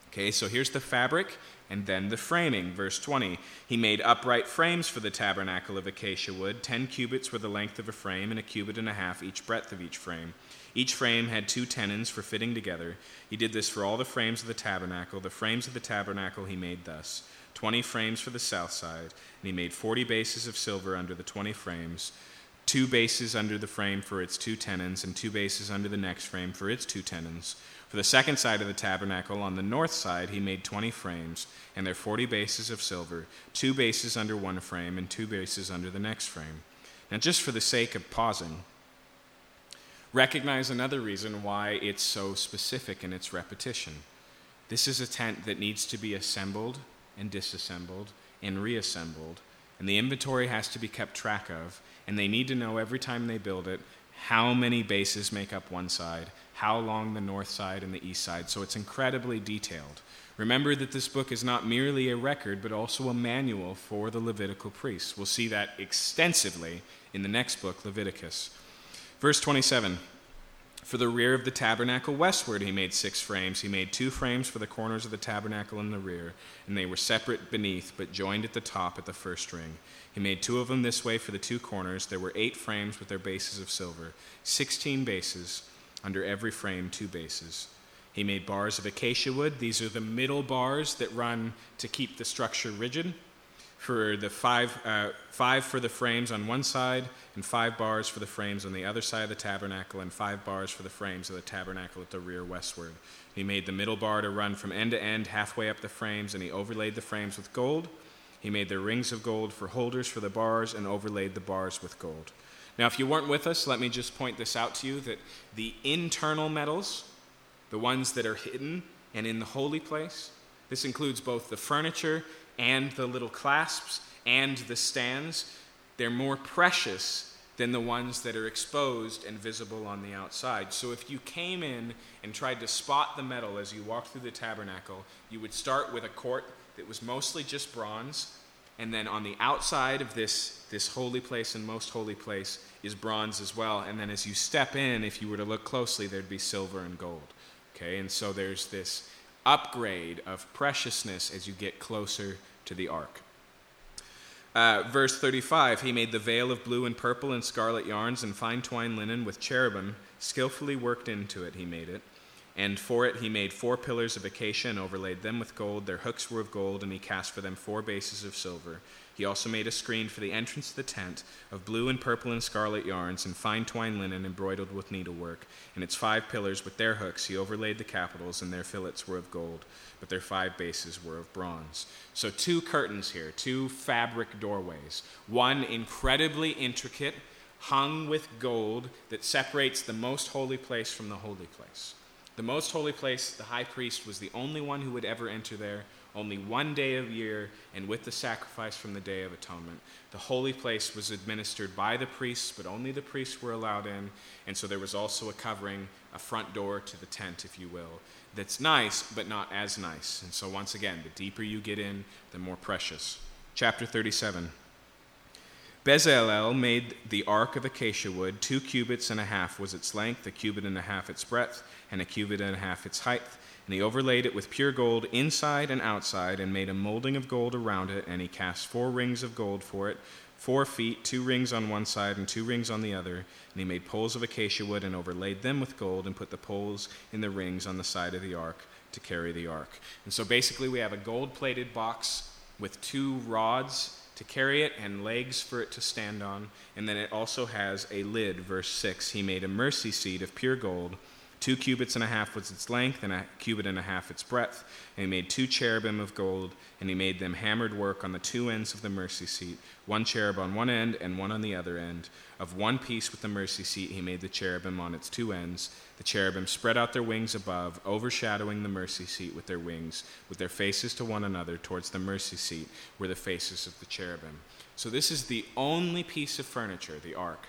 Okay, so here's the fabric and then the framing. Verse 20 He made upright frames for the tabernacle of acacia wood. Ten cubits were the length of a frame, and a cubit and a half each breadth of each frame. Each frame had two tenons for fitting together. He did this for all the frames of the tabernacle. The frames of the tabernacle he made thus twenty frames for the south side, and he made forty bases of silver under the twenty frames two bases under the frame for its two tenons, and two bases under the next frame for its two tenons. For the second side of the tabernacle, on the north side, he made twenty frames, and their forty bases of silver, two bases under one frame, and two bases under the next frame. Now, just for the sake of pausing, recognize another reason why it's so specific in its repetition. This is a tent that needs to be assembled and disassembled and reassembled, and the inventory has to be kept track of, and they need to know every time they build it how many bases make up one side, how long the north side and the east side. So it's incredibly detailed. Remember that this book is not merely a record, but also a manual for the Levitical priests. We'll see that extensively in the next book, Leviticus. Verse 27 for the rear of the tabernacle westward, he made six frames. He made two frames for the corners of the tabernacle in the rear, and they were separate beneath, but joined at the top at the first ring. He made two of them this way for the two corners. There were eight frames with their bases of silver, sixteen bases, under every frame, two bases. He made bars of acacia wood. These are the middle bars that run to keep the structure rigid for the five, uh, five for the frames on one side, and five bars for the frames on the other side of the tabernacle, and five bars for the frames of the tabernacle at the rear westward. He made the middle bar to run from end to end, halfway up the frames, and he overlaid the frames with gold. He made the rings of gold for holders for the bars, and overlaid the bars with gold. Now, if you weren't with us, let me just point this out to you that the internal metals, the ones that are hidden and in the holy place, this includes both the furniture and the little clasps and the stands, they're more precious than the ones that are exposed and visible on the outside. So if you came in and tried to spot the metal as you walked through the tabernacle, you would start with a court that was mostly just bronze, and then on the outside of this, this holy place and most holy place is bronze as well. And then as you step in, if you were to look closely, there'd be silver and gold. Okay, and so there's this upgrade of preciousness as you get closer to the ark. Uh, verse 35 He made the veil of blue and purple and scarlet yarns and fine twined linen with cherubim, skillfully worked into it, he made it. And for it he made four pillars of acacia and overlaid them with gold. Their hooks were of gold, and he cast for them four bases of silver. He also made a screen for the entrance of the tent of blue and purple and scarlet yarns and fine twined linen embroidered with needlework. And its five pillars with their hooks he overlaid the capitals, and their fillets were of gold, but their five bases were of bronze. So, two curtains here, two fabric doorways. One incredibly intricate, hung with gold, that separates the most holy place from the holy place. The most holy place, the high priest was the only one who would ever enter there only one day of year and with the sacrifice from the Day of Atonement. The holy place was administered by the priests, but only the priests were allowed in. And so there was also a covering, a front door to the tent, if you will, that's nice, but not as nice. And so, once again, the deeper you get in, the more precious. Chapter 37. Bezalel made the ark of acacia wood. Two cubits and a half was its length, a cubit and a half its breadth, and a cubit and a half its height and he overlaid it with pure gold inside and outside, and made a molding of gold around it. And he cast four rings of gold for it, four feet, two rings on one side and two rings on the other. And he made poles of acacia wood and overlaid them with gold, and put the poles in the rings on the side of the ark to carry the ark. And so basically, we have a gold plated box with two rods to carry it and legs for it to stand on. And then it also has a lid, verse 6. He made a mercy seat of pure gold Two cubits and a half was its length, and a cubit and a half its breadth. And he made two cherubim of gold, and he made them hammered work on the two ends of the mercy seat, one cherub on one end and one on the other end. Of one piece with the mercy seat, he made the cherubim on its two ends. The cherubim spread out their wings above, overshadowing the mercy seat with their wings, with their faces to one another towards the mercy seat, were the faces of the cherubim. So, this is the only piece of furniture, the ark,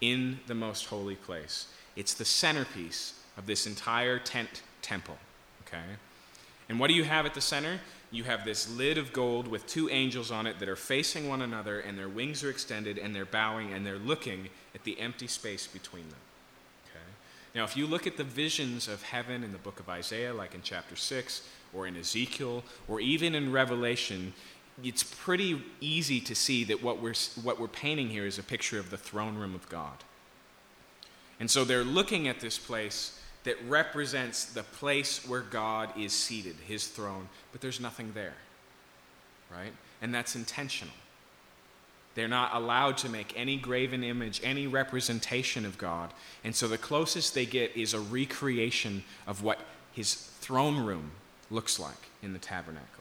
in the most holy place. It's the centerpiece of this entire tent temple. Okay? And what do you have at the center? You have this lid of gold with two angels on it that are facing one another, and their wings are extended, and they're bowing, and they're looking at the empty space between them. Okay? Now, if you look at the visions of heaven in the book of Isaiah, like in chapter 6, or in Ezekiel, or even in Revelation, it's pretty easy to see that what we're, what we're painting here is a picture of the throne room of God. And so they're looking at this place that represents the place where God is seated, his throne, but there's nothing there. Right? And that's intentional. They're not allowed to make any graven image, any representation of God. And so the closest they get is a recreation of what his throne room looks like in the tabernacle.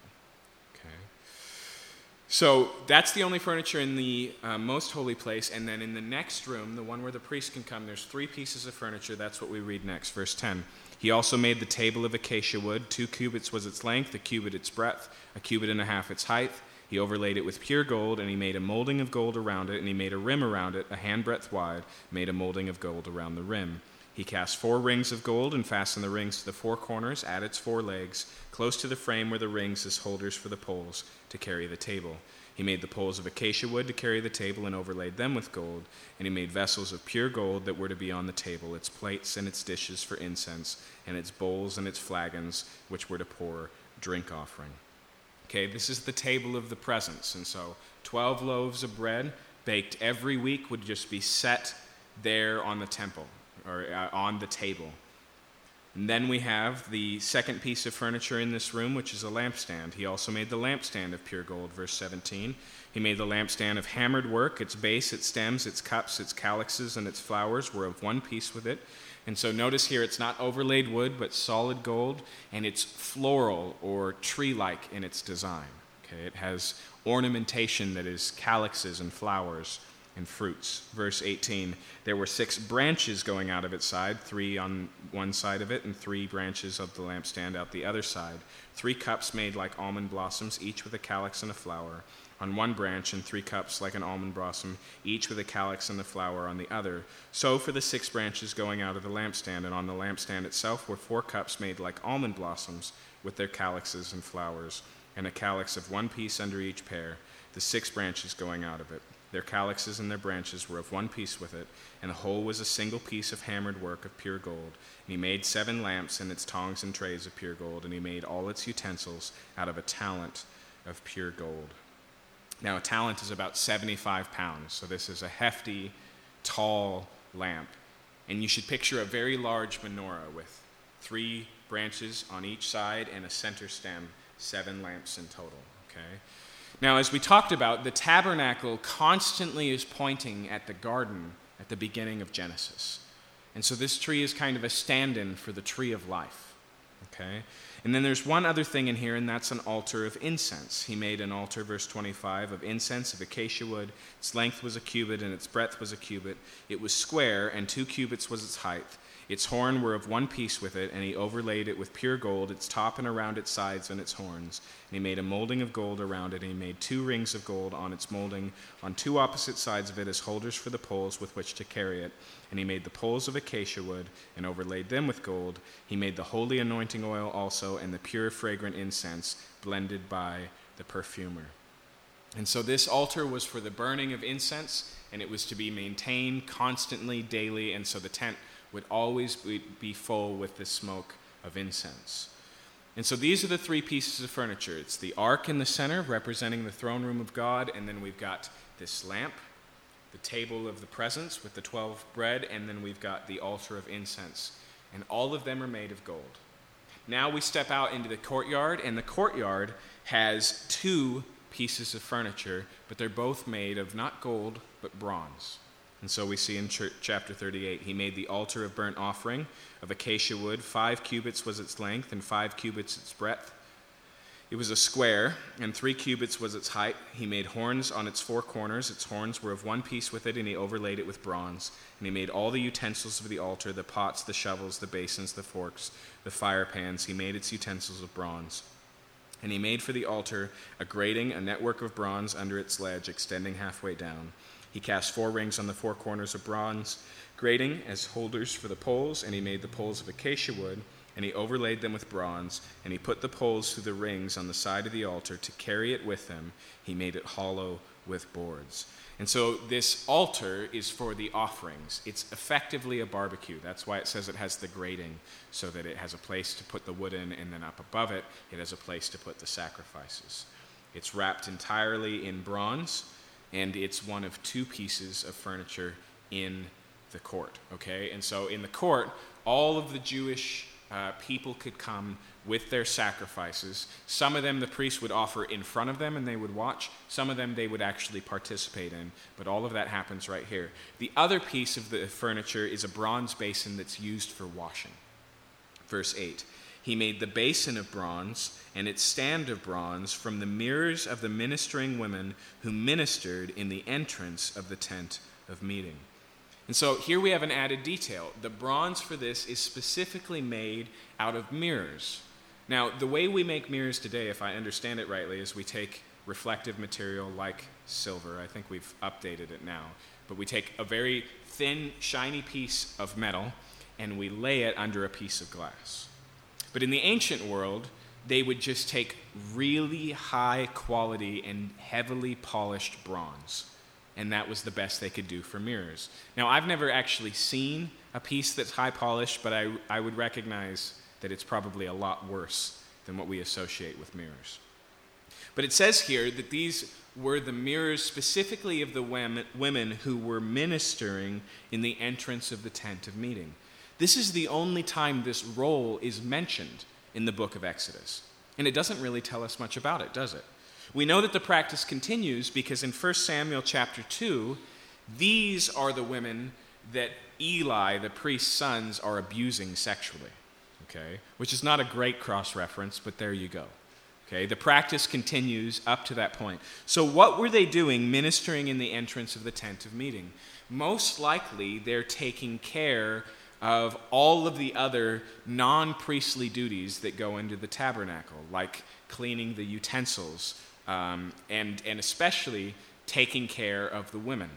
So that's the only furniture in the uh, most holy place. And then in the next room, the one where the priest can come, there's three pieces of furniture. That's what we read next, verse 10. He also made the table of acacia wood. Two cubits was its length, a cubit its breadth, a cubit and a half its height. He overlaid it with pure gold, and he made a molding of gold around it, and he made a rim around it, a handbreadth wide, made a molding of gold around the rim. He cast four rings of gold and fastened the rings to the four corners at its four legs, close to the frame where the rings as holders for the poles to carry the table. He made the poles of acacia wood to carry the table and overlaid them with gold. And he made vessels of pure gold that were to be on the table, its plates and its dishes for incense, and its bowls and its flagons, which were to pour drink offering. Okay, this is the table of the presence. And so 12 loaves of bread baked every week would just be set there on the temple or uh, on the table. And then we have the second piece of furniture in this room, which is a lampstand. He also made the lampstand of pure gold, verse 17. He made the lampstand of hammered work. Its base, its stems, its cups, its calyxes, and its flowers were of one piece with it. And so notice here it's not overlaid wood, but solid gold, and it's floral or tree like in its design. Okay, it has ornamentation that is calyxes and flowers and fruits. Verse 18 There were six branches going out of its side, three on one side of it, and three branches of the lampstand out the other side. Three cups made like almond blossoms, each with a calyx and a flower on one branch, and three cups like an almond blossom, each with a calyx and a flower on the other. So for the six branches going out of the lampstand, and on the lampstand itself were four cups made like almond blossoms, with their calyxes and flowers, and a calyx of one piece under each pair, the six branches going out of it. Their calyxes and their branches were of one piece with it, and the whole was a single piece of hammered work of pure gold. And he made seven lamps and its tongs and trays of pure gold, and he made all its utensils out of a talent of pure gold. Now, a talent is about 75 pounds, so this is a hefty, tall lamp. And you should picture a very large menorah with three branches on each side and a center stem, seven lamps in total. Okay? Now, as we talked about, the tabernacle constantly is pointing at the garden at the beginning of Genesis. And so this tree is kind of a stand in for the tree of life. Okay? And then there's one other thing in here, and that's an altar of incense. He made an altar, verse 25, of incense of acacia wood. Its length was a cubit, and its breadth was a cubit. It was square, and two cubits was its height. Its horn were of one piece with it, and he overlaid it with pure gold, its top and around its sides and its horns. And he made a molding of gold around it, and he made two rings of gold on its molding, on two opposite sides of it as holders for the poles with which to carry it. And he made the poles of acacia wood, and overlaid them with gold. He made the holy anointing oil also, and the pure fragrant incense, blended by the perfumer. And so this altar was for the burning of incense, and it was to be maintained constantly, daily, and so the tent would always be full with the smoke of incense. And so these are the three pieces of furniture it's the ark in the center, representing the throne room of God, and then we've got this lamp, the table of the presence with the 12 bread, and then we've got the altar of incense. And all of them are made of gold. Now we step out into the courtyard, and the courtyard has two pieces of furniture, but they're both made of not gold, but bronze. And so we see in chapter 38, he made the altar of burnt offering of acacia wood. Five cubits was its length, and five cubits its breadth. It was a square, and three cubits was its height. He made horns on its four corners. Its horns were of one piece with it, and he overlaid it with bronze. And he made all the utensils of the altar the pots, the shovels, the basins, the forks, the fire pans. He made its utensils of bronze. And he made for the altar a grating, a network of bronze under its ledge, extending halfway down. He cast four rings on the four corners of bronze grating as holders for the poles, and he made the poles of acacia wood, and he overlaid them with bronze, and he put the poles through the rings on the side of the altar to carry it with him. He made it hollow with boards. And so this altar is for the offerings. It's effectively a barbecue. That's why it says it has the grating, so that it has a place to put the wood in, and then up above it, it has a place to put the sacrifices. It's wrapped entirely in bronze and it's one of two pieces of furniture in the court. Okay, and so in the court, all of the Jewish uh, people could come with their sacrifices. Some of them the priest would offer in front of them and they would watch. Some of them they would actually participate in. But all of that happens right here. The other piece of the furniture is a bronze basin that's used for washing. Verse 8 He made the basin of bronze and its stand of bronze from the mirrors of the ministering women who ministered in the entrance of the tent of meeting. And so here we have an added detail. The bronze for this is specifically made out of mirrors. Now, the way we make mirrors today, if I understand it rightly, is we take reflective material like silver. I think we've updated it now. But we take a very thin, shiny piece of metal and we lay it under a piece of glass. But in the ancient world, they would just take really high quality and heavily polished bronze. And that was the best they could do for mirrors. Now, I've never actually seen a piece that's high polished, but I, I would recognize that it's probably a lot worse than what we associate with mirrors. But it says here that these were the mirrors specifically of the women who were ministering in the entrance of the tent of meeting. This is the only time this role is mentioned in the book of Exodus. And it doesn't really tell us much about it, does it? We know that the practice continues because in 1 Samuel chapter 2, these are the women that Eli, the priest's sons, are abusing sexually. Okay? Which is not a great cross reference, but there you go. Okay? The practice continues up to that point. So, what were they doing ministering in the entrance of the tent of meeting? Most likely, they're taking care of all of the other non priestly duties that go into the tabernacle, like cleaning the utensils um, and, and especially taking care of the women.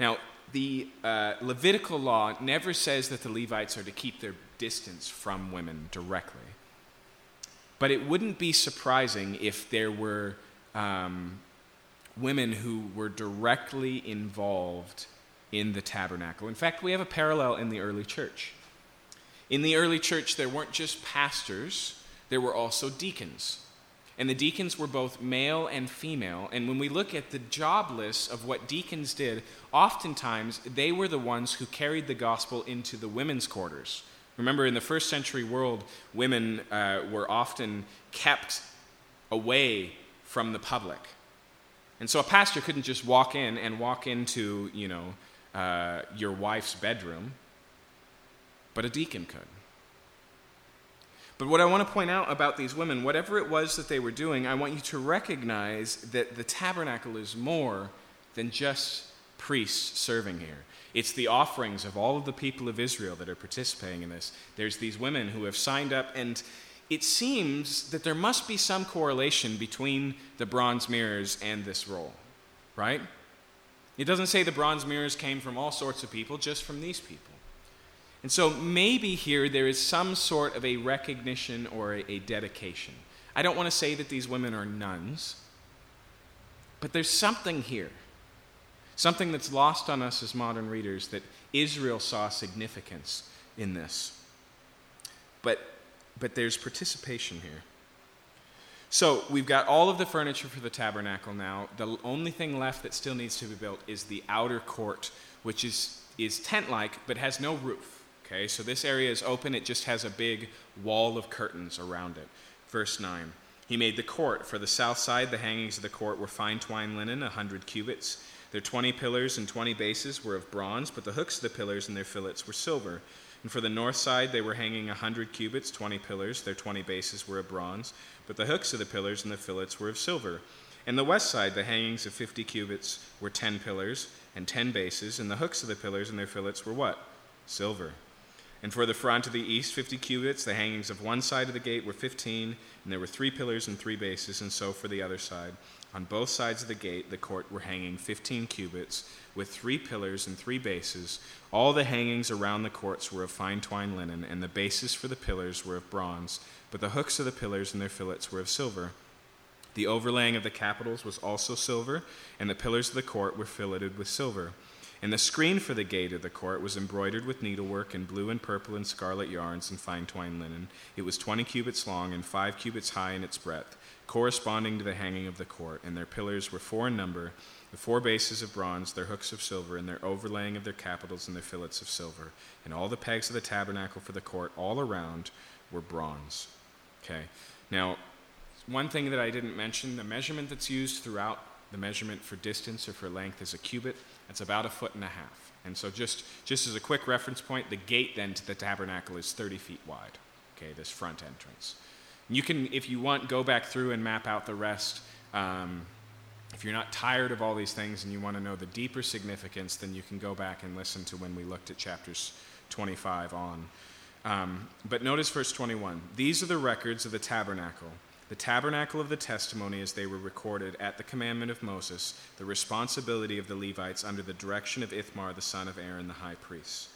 Now, the uh, Levitical law never says that the Levites are to keep their distance from women directly. But it wouldn't be surprising if there were um, women who were directly involved in the tabernacle. In fact, we have a parallel in the early church. In the early church, there weren't just pastors, there were also deacons. And the deacons were both male and female. And when we look at the job lists of what deacons did, oftentimes they were the ones who carried the gospel into the women's quarters Remember, in the first century world, women uh, were often kept away from the public. And so a pastor couldn't just walk in and walk into, you know, uh, your wife's bedroom, but a deacon could. But what I want to point out about these women, whatever it was that they were doing, I want you to recognize that the tabernacle is more than just priests serving here. It's the offerings of all of the people of Israel that are participating in this. There's these women who have signed up, and it seems that there must be some correlation between the bronze mirrors and this role, right? It doesn't say the bronze mirrors came from all sorts of people, just from these people. And so maybe here there is some sort of a recognition or a, a dedication. I don't want to say that these women are nuns, but there's something here. Something that's lost on us as modern readers that Israel saw significance in this. But, but there's participation here. So we've got all of the furniture for the tabernacle now. The only thing left that still needs to be built is the outer court, which is, is tent like but has no roof. Okay, so this area is open, it just has a big wall of curtains around it. Verse 9 He made the court. For the south side, the hangings of the court were fine twined linen, a hundred cubits. Their twenty pillars and twenty bases were of bronze, but the hooks of the pillars and their fillets were silver. And for the north side, they were hanging a hundred cubits, twenty pillars. Their twenty bases were of bronze, but the hooks of the pillars and the fillets were of silver. And the west side, the hangings of fifty cubits, were ten pillars and ten bases, and the hooks of the pillars and their fillets were what? Silver. And for the front of the east, 50 cubits, the hangings of one side of the gate were 15, and there were three pillars and three bases, and so for the other side. On both sides of the gate, the court were hanging 15 cubits, with three pillars and three bases. All the hangings around the courts were of fine twined linen, and the bases for the pillars were of bronze, but the hooks of the pillars and their fillets were of silver. The overlaying of the capitals was also silver, and the pillars of the court were filleted with silver. And the screen for the gate of the court was embroidered with needlework in blue and purple and scarlet yarns and fine twined linen. It was twenty cubits long and five cubits high in its breadth, corresponding to the hanging of the court. And their pillars were four in number, the four bases of bronze, their hooks of silver, and their overlaying of their capitals and their fillets of silver. And all the pegs of the tabernacle for the court all around were bronze. Okay. Now, one thing that I didn't mention the measurement that's used throughout the measurement for distance or for length is a cubit. It's about a foot and a half. And so, just, just as a quick reference point, the gate then to the tabernacle is 30 feet wide, okay, this front entrance. You can, if you want, go back through and map out the rest. Um, if you're not tired of all these things and you want to know the deeper significance, then you can go back and listen to when we looked at chapters 25 on. Um, but notice verse 21 These are the records of the tabernacle the tabernacle of the testimony as they were recorded at the commandment of Moses, the responsibility of the Levites under the direction of Ithamar, the son of Aaron the high priest.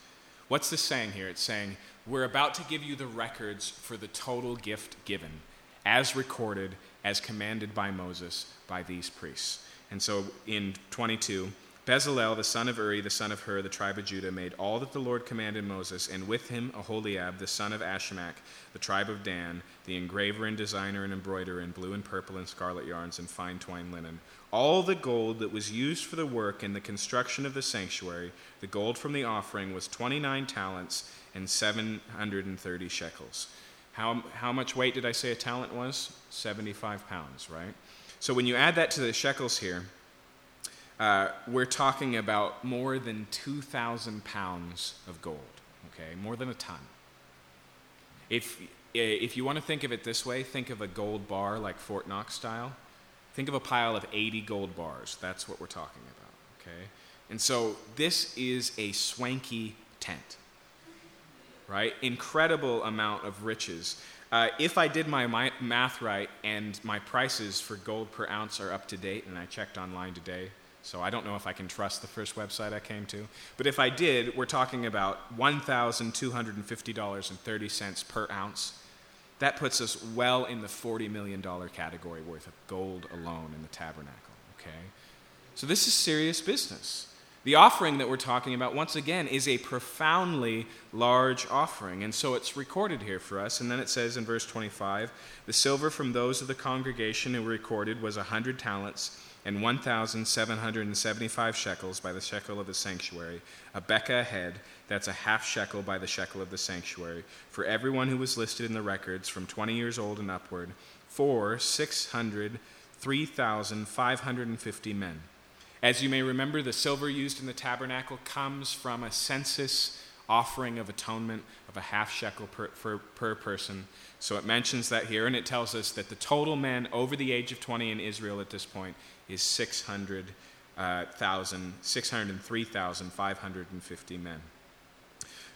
What's this saying here? It's saying, We're about to give you the records for the total gift given, as recorded, as commanded by Moses by these priests. And so in 22, Bezalel, the son of Uri, the son of Hur, the tribe of Judah, made all that the Lord commanded Moses, and with him Aholiab, the son of Ahisamach, the tribe of Dan, the engraver and designer and embroiderer in blue and purple and scarlet yarns and fine twined linen. All the gold that was used for the work and the construction of the sanctuary, the gold from the offering, was 29 talents and 730 shekels. How, how much weight did I say a talent was? 75 pounds, right? So when you add that to the shekels here, uh, we're talking about more than 2,000 pounds of gold, okay? More than a ton. If, if you want to think of it this way, think of a gold bar like Fort Knox style. Think of a pile of 80 gold bars. That's what we're talking about, okay? And so this is a swanky tent, right? Incredible amount of riches. Uh, if I did my math right and my prices for gold per ounce are up to date, and I checked online today, so I don't know if I can trust the first website I came to. But if I did, we're talking about $1,250.30 per ounce. That puts us well in the $40 million category worth of gold alone in the tabernacle, okay? So this is serious business. The offering that we're talking about, once again, is a profoundly large offering. And so it's recorded here for us. And then it says in verse 25 the silver from those of the congregation who were recorded was a 100 talents and 1,775 shekels by the shekel of the sanctuary, a beka a head, that's a half shekel by the shekel of the sanctuary, for everyone who was listed in the records from 20 years old and upward, for 600, 3,550 men. As you may remember, the silver used in the tabernacle comes from a census offering of atonement of a half shekel per, per, per, person. So it mentions that here, and it tells us that the total men over the age of 20 in Israel at this point is 600,000, uh, 603,550 men.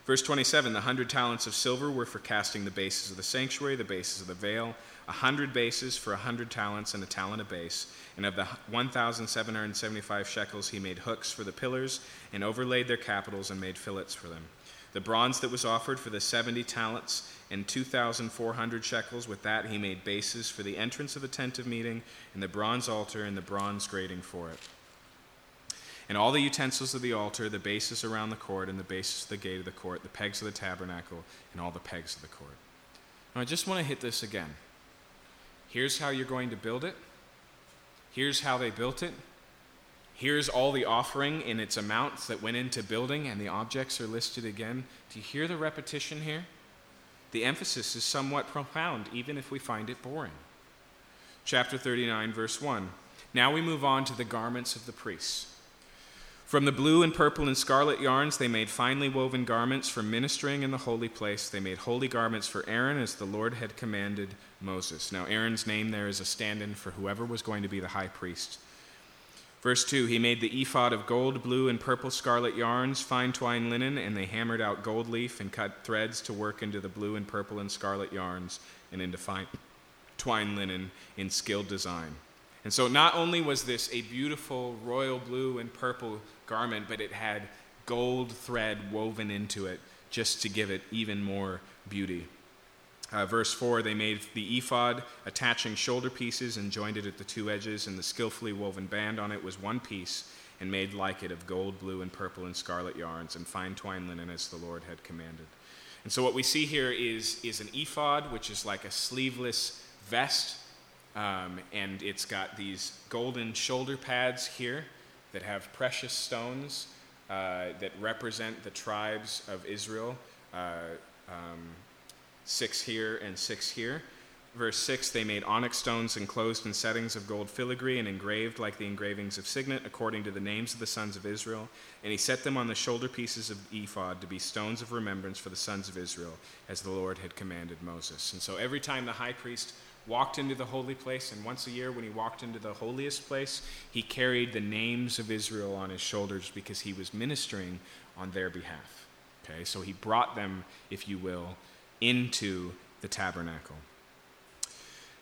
Verse 27 the hundred talents of silver were for casting the bases of the sanctuary, the bases of the veil, a hundred bases for a hundred talents and a talent a base. And of the 1,775 shekels, he made hooks for the pillars and overlaid their capitals and made fillets for them. The bronze that was offered for the 70 talents and 2,400 shekels, with that he made bases for the entrance of the tent of meeting, and the bronze altar and the bronze grating for it. And all the utensils of the altar, the bases around the court, and the bases of the gate of the court, the pegs of the tabernacle, and all the pegs of the court. Now, I just want to hit this again. Here's how you're going to build it. Here's how they built it. Here's all the offering in its amounts that went into building, and the objects are listed again. Do you hear the repetition here? The emphasis is somewhat profound, even if we find it boring. Chapter 39, verse 1. Now we move on to the garments of the priests. From the blue and purple and scarlet yarns, they made finely woven garments for ministering in the holy place. They made holy garments for Aaron as the Lord had commanded Moses. Now, Aaron's name there is a stand in for whoever was going to be the high priest. Verse 2 He made the ephod of gold, blue, and purple scarlet yarns, fine twined linen, and they hammered out gold leaf and cut threads to work into the blue and purple and scarlet yarns and into fine twined linen in skilled design. And so not only was this a beautiful royal blue and purple garment, but it had gold thread woven into it just to give it even more beauty. Uh, verse 4 they made the ephod, attaching shoulder pieces and joined it at the two edges, and the skillfully woven band on it was one piece, and made like it of gold, blue, and purple and scarlet yarns, and fine twined linen as the Lord had commanded. And so what we see here is, is an ephod, which is like a sleeveless vest, um, and it's got these golden shoulder pads here that have precious stones uh, that represent the tribes of Israel. Uh, um, six here and six here. Verse 6 They made onyx stones enclosed in settings of gold filigree and engraved like the engravings of signet, according to the names of the sons of Israel. And he set them on the shoulder pieces of ephod to be stones of remembrance for the sons of Israel, as the Lord had commanded Moses. And so every time the high priest walked into the holy place, and once a year when he walked into the holiest place, he carried the names of Israel on his shoulders because he was ministering on their behalf. Okay, so he brought them, if you will, into the tabernacle.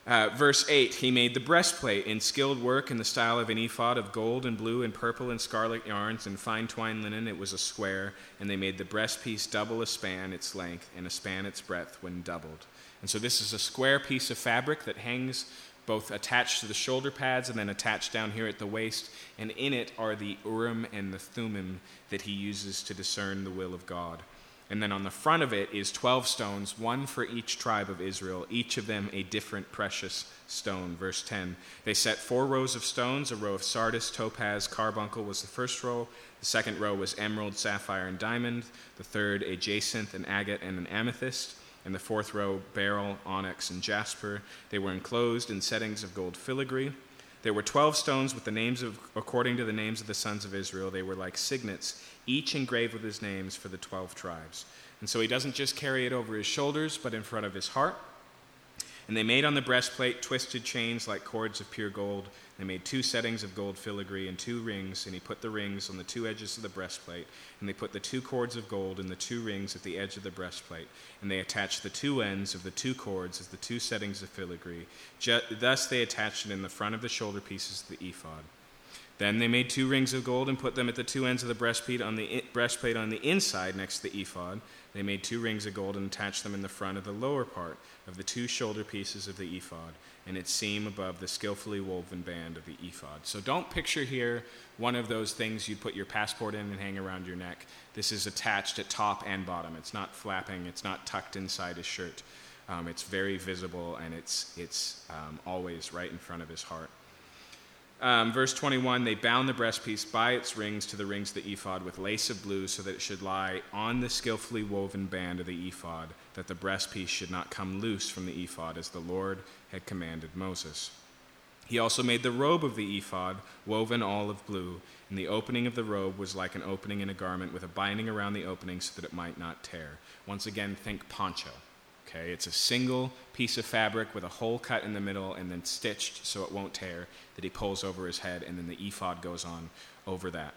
Uh, verse 8 He made the breastplate in skilled work in the style of an ephod of gold and blue and purple and scarlet yarns and fine twined linen. It was a square, and they made the breastpiece double a span its length and a span its breadth when doubled. And so this is a square piece of fabric that hangs both attached to the shoulder pads and then attached down here at the waist. And in it are the Urim and the Thummim that he uses to discern the will of God. And then on the front of it is 12 stones, one for each tribe of Israel, each of them a different precious stone. Verse 10 They set four rows of stones. A row of sardius, topaz, carbuncle was the first row. The second row was emerald, sapphire, and diamond. The third, a jacinth, an agate, and an amethyst. And the fourth row, beryl, onyx, and jasper. They were enclosed in settings of gold filigree. There were 12 stones with the names of, according to the names of the sons of Israel. They were like signets each engraved with his names for the 12 tribes. And so he doesn't just carry it over his shoulders, but in front of his heart. And they made on the breastplate twisted chains like cords of pure gold. They made two settings of gold filigree and two rings, and he put the rings on the two edges of the breastplate. And they put the two cords of gold in the two rings at the edge of the breastplate. And they attached the two ends of the two cords as the two settings of filigree. thus they attached it in the front of the shoulder pieces of the ephod. Then they made two rings of gold and put them at the two ends of the breastplate on the breastplate on the inside next to the ephod. They made two rings of gold and attached them in the front of the lower part of the two shoulder pieces of the ephod and its seam above the skillfully woven band of the ephod. So don't picture here one of those things you put your passport in and hang around your neck. This is attached at top and bottom. It's not flapping, it's not tucked inside his shirt. Um, it's very visible and it's, it's um, always right in front of his heart. Um, verse 21 they bound the breastpiece by its rings to the rings of the ephod with lace of blue so that it should lie on the skillfully woven band of the ephod, that the breastpiece should not come loose from the ephod as the Lord had commanded Moses. He also made the robe of the ephod, woven all of blue, and the opening of the robe was like an opening in a garment with a binding around the opening so that it might not tear. Once again, think poncho. Okay, it's a single piece of fabric with a hole cut in the middle and then stitched so it won't tear that he pulls over his head, and then the ephod goes on over that.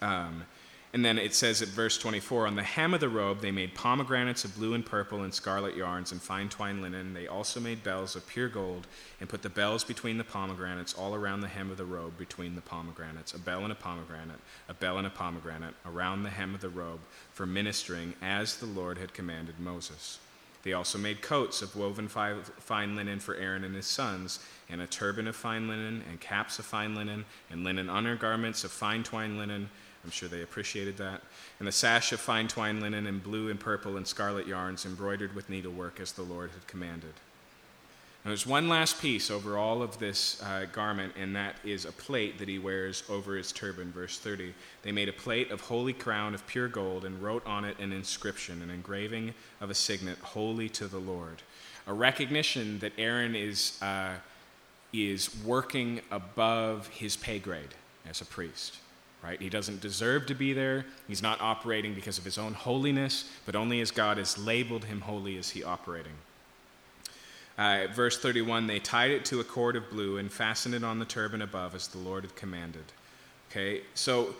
Um, and then it says at verse 24 On the hem of the robe, they made pomegranates of blue and purple and scarlet yarns and fine twined linen. They also made bells of pure gold and put the bells between the pomegranates all around the hem of the robe between the pomegranates. A bell and a pomegranate, a bell and a pomegranate around the hem of the robe for ministering as the Lord had commanded Moses. They also made coats of woven fine linen for Aaron and his sons, and a turban of fine linen, and caps of fine linen, and linen undergarments of fine twined linen. I'm sure they appreciated that. And the sash of fine twined linen, and blue and purple and scarlet yarns, embroidered with needlework as the Lord had commanded. Now, there's one last piece over all of this uh, garment, and that is a plate that he wears over his turban. Verse 30. They made a plate of holy crown of pure gold and wrote on it an inscription, an engraving of a signet, holy to the Lord. A recognition that Aaron is, uh, is working above his pay grade as a priest. Right? He doesn't deserve to be there. He's not operating because of his own holiness, but only as God has labeled him holy is he operating. Uh, verse 31 they tied it to a cord of blue and fastened it on the turban above as the Lord had commanded. Okay, so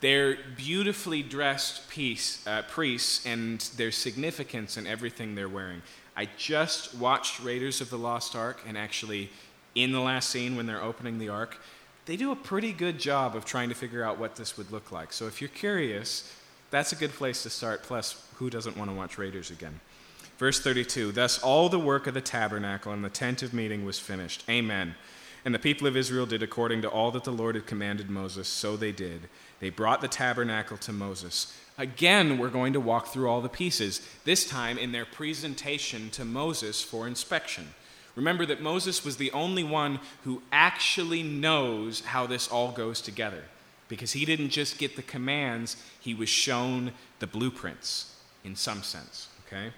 they're beautifully dressed piece, uh, priests and their significance in everything they're wearing. I just watched Raiders of the Lost Ark, and actually, in the last scene when they're opening the ark, they do a pretty good job of trying to figure out what this would look like. So if you're curious, that's a good place to start. Plus, who doesn't want to watch Raiders again? Verse 32 Thus all the work of the tabernacle and the tent of meeting was finished. Amen. And the people of Israel did according to all that the Lord had commanded Moses, so they did. They brought the tabernacle to Moses. Again, we're going to walk through all the pieces, this time in their presentation to Moses for inspection. Remember that Moses was the only one who actually knows how this all goes together, because he didn't just get the commands, he was shown the blueprints in some sense, okay?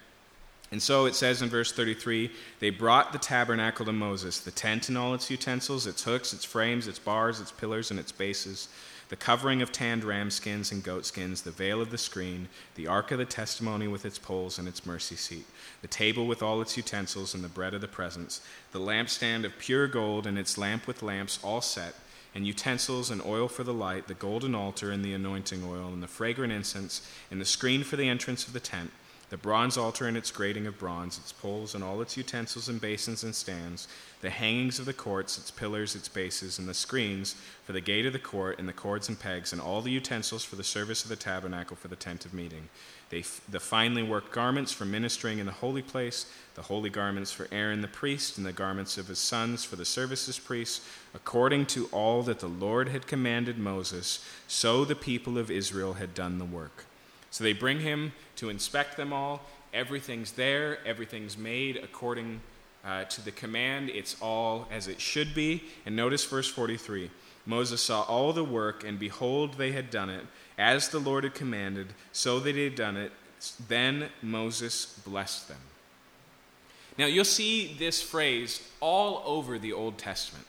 And so it says in verse 33 they brought the tabernacle to Moses, the tent and all its utensils, its hooks, its frames, its bars, its pillars, and its bases, the covering of tanned ram skins and goat skins, the veil of the screen, the ark of the testimony with its poles and its mercy seat, the table with all its utensils, and the bread of the presence, the lampstand of pure gold and its lamp with lamps all set, and utensils and oil for the light, the golden altar and the anointing oil, and the fragrant incense, and the screen for the entrance of the tent the bronze altar and its grating of bronze, its poles and all its utensils and basins and stands, the hangings of the courts, its pillars, its bases, and the screens for the gate of the court, and the cords and pegs, and all the utensils for the service of the tabernacle for the tent of meeting. They, the finely worked garments for ministering in the holy place, the holy garments for Aaron the priest, and the garments of his sons for the services priests, according to all that the Lord had commanded Moses, so the people of Israel had done the work. So they bring him to inspect them all. Everything's there, everything's made according uh, to the command. It's all as it should be. And notice verse 43 Moses saw all the work, and behold, they had done it, as the Lord had commanded, so they had done it. Then Moses blessed them. Now, you'll see this phrase all over the Old Testament.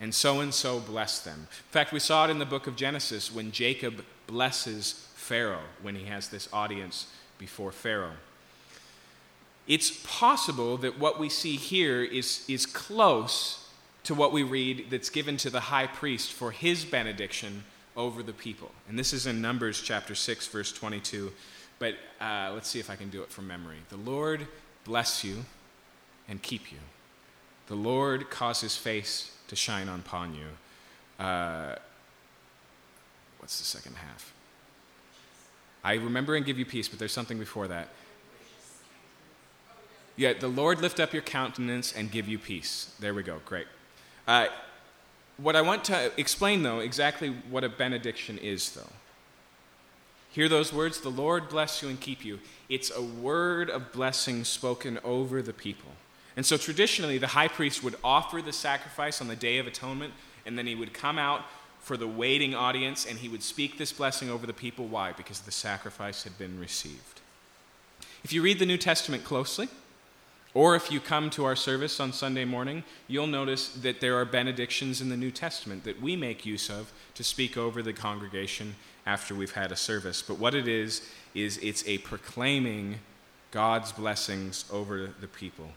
And so and so blessed them. In fact, we saw it in the book of Genesis when Jacob blesses Pharaoh when he has this audience before Pharaoh. It's possible that what we see here is, is close to what we read that's given to the high priest for his benediction over the people. And this is in Numbers chapter 6, verse 22. But uh, let's see if I can do it from memory. The Lord bless you and keep you. The Lord cause his face to shine upon you Uh, what's the second half? I remember and give you peace, but there's something before that. Yeah, the Lord lift up your countenance and give you peace. There we go. Great. Uh, what I want to explain, though, exactly what a benediction is, though. Hear those words the Lord bless you and keep you. It's a word of blessing spoken over the people. And so traditionally, the high priest would offer the sacrifice on the Day of Atonement, and then he would come out for the waiting audience and he would speak this blessing over the people. Why? Because the sacrifice had been received. If you read the New Testament closely, or if you come to our service on Sunday morning, you'll notice that there are benedictions in the New Testament that we make use of to speak over the congregation after we've had a service. But what it is, is it's a proclaiming God's blessings over the people.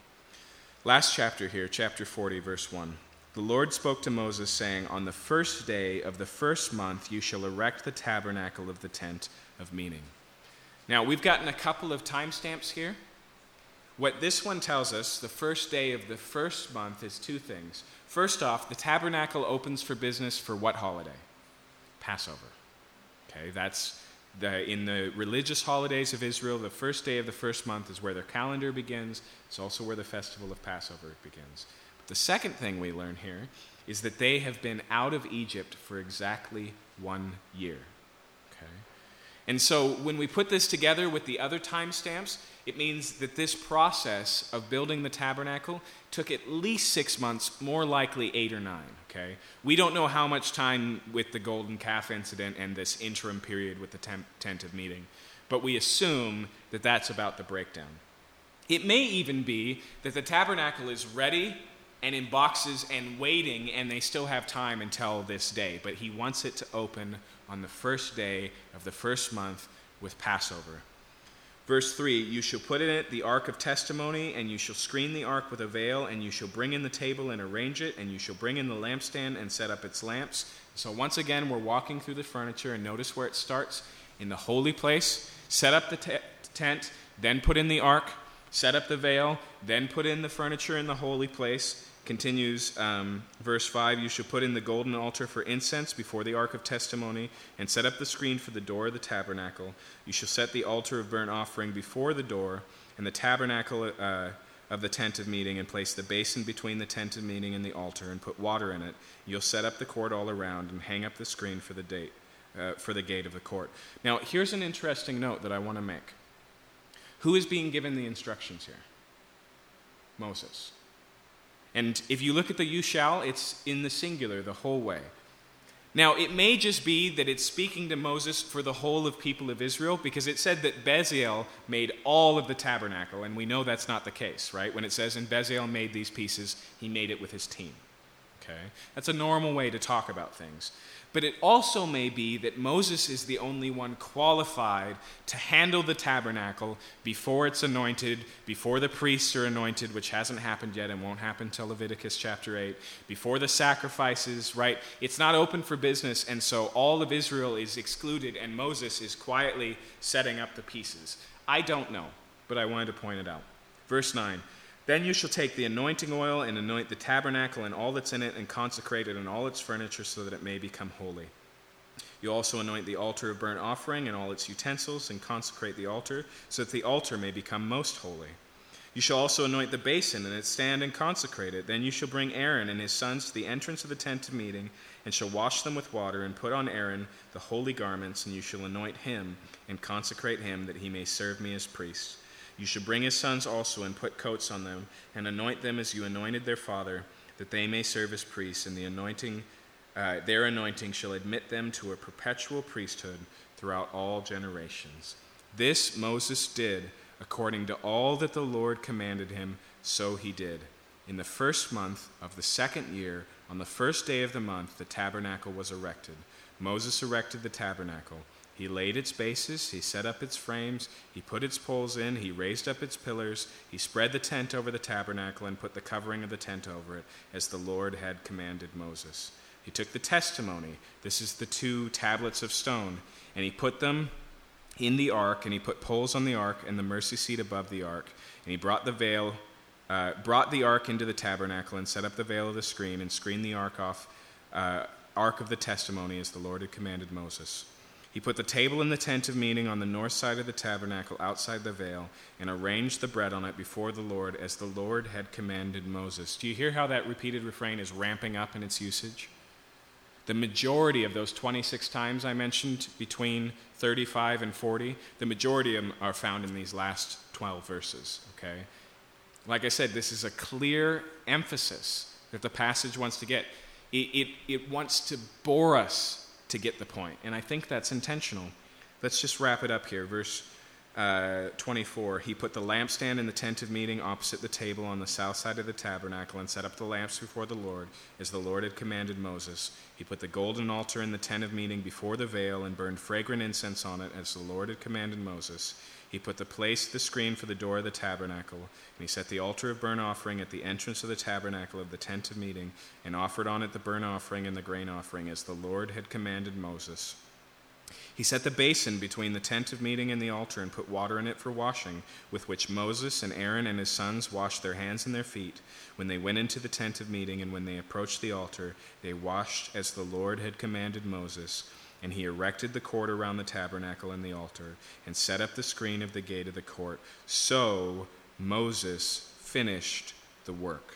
Last chapter here, chapter 40, verse 1. The Lord spoke to Moses, saying, On the first day of the first month you shall erect the tabernacle of the tent of meeting. Now, we've gotten a couple of timestamps here. What this one tells us, the first day of the first month, is two things. First off, the tabernacle opens for business for what holiday? Passover. Okay, that's the, in the religious holidays of Israel, the first day of the first month is where their calendar begins. It's also where the festival of Passover begins. The second thing we learn here is that they have been out of Egypt for exactly one year. Okay? And so when we put this together with the other timestamps, it means that this process of building the tabernacle took at least six months, more likely eight or nine. Okay? We don't know how much time with the golden calf incident and this interim period with the tent, tent of meeting, but we assume that that's about the breakdown. It may even be that the tabernacle is ready and in boxes and waiting, and they still have time until this day. But he wants it to open on the first day of the first month with Passover. Verse 3 You shall put in it the ark of testimony, and you shall screen the ark with a veil, and you shall bring in the table and arrange it, and you shall bring in the lampstand and set up its lamps. So, once again, we're walking through the furniture, and notice where it starts in the holy place. Set up the tent, then put in the ark, set up the veil, then put in the furniture in the holy place continues um, verse 5 you shall put in the golden altar for incense before the ark of testimony and set up the screen for the door of the tabernacle. You shall set the altar of burnt offering before the door and the tabernacle uh, of the tent of meeting and place the basin between the tent of meeting and the altar and put water in it. You'll set up the court all around and hang up the screen for the date uh, for the gate of the court. Now here's an interesting note that i want to make. Who is being given the instructions here? Moses and if you look at the you shall, it's in the singular the whole way. Now, it may just be that it's speaking to Moses for the whole of people of Israel because it said that Bezalel made all of the tabernacle, and we know that's not the case, right? When it says, and Bezalel made these pieces, he made it with his team. Okay? That's a normal way to talk about things. But it also may be that Moses is the only one qualified to handle the tabernacle before it's anointed, before the priests are anointed, which hasn't happened yet and won't happen until Leviticus chapter 8, before the sacrifices, right? It's not open for business, and so all of Israel is excluded, and Moses is quietly setting up the pieces. I don't know, but I wanted to point it out. Verse 9. Then you shall take the anointing oil and anoint the tabernacle and all that's in it, and consecrate it and all its furniture, so that it may become holy. You also anoint the altar of burnt offering and all its utensils, and consecrate the altar, so that the altar may become most holy. You shall also anoint the basin and its stand and consecrate it. Then you shall bring Aaron and his sons to the entrance of the tent of meeting, and shall wash them with water, and put on Aaron the holy garments, and you shall anoint him and consecrate him, that he may serve me as priest. You should bring his sons also and put coats on them, and anoint them as you anointed their father, that they may serve as priests, and the anointing, uh, their anointing shall admit them to a perpetual priesthood throughout all generations. This Moses did according to all that the Lord commanded him, so he did. In the first month of the second year, on the first day of the month, the tabernacle was erected. Moses erected the tabernacle. He laid its bases, he set up its frames, he put its poles in, he raised up its pillars, he spread the tent over the tabernacle and put the covering of the tent over it, as the Lord had commanded Moses. He took the testimony, this is the two tablets of stone, and he put them in the ark, and he put poles on the ark and the mercy seat above the ark, and he brought the veil, uh, brought the ark into the tabernacle, and set up the veil of the screen, and screened the ark off. Uh, ark of the testimony as the Lord had commanded Moses. He put the table in the tent of meeting on the north side of the tabernacle outside the veil and arranged the bread on it before the Lord as the Lord had commanded Moses. Do you hear how that repeated refrain is ramping up in its usage? The majority of those 26 times I mentioned, between 35 and 40, the majority of them are found in these last 12 verses, okay? Like I said, this is a clear emphasis that the passage wants to get. It, it, it wants to bore us to get the point. And I think that's intentional. Let's just wrap it up here. Verse uh, 24 He put the lampstand in the tent of meeting opposite the table on the south side of the tabernacle and set up the lamps before the Lord, as the Lord had commanded Moses. He put the golden altar in the tent of meeting before the veil and burned fragrant incense on it, as the Lord had commanded Moses. He put the place, the screen for the door of the tabernacle, and he set the altar of burnt offering at the entrance of the tabernacle of the tent of meeting, and offered on it the burnt offering and the grain offering, as the Lord had commanded Moses. He set the basin between the tent of meeting and the altar, and put water in it for washing, with which Moses and Aaron and his sons washed their hands and their feet. When they went into the tent of meeting, and when they approached the altar, they washed as the Lord had commanded Moses. And he erected the court around the tabernacle and the altar, and set up the screen of the gate of the court. So Moses finished the work.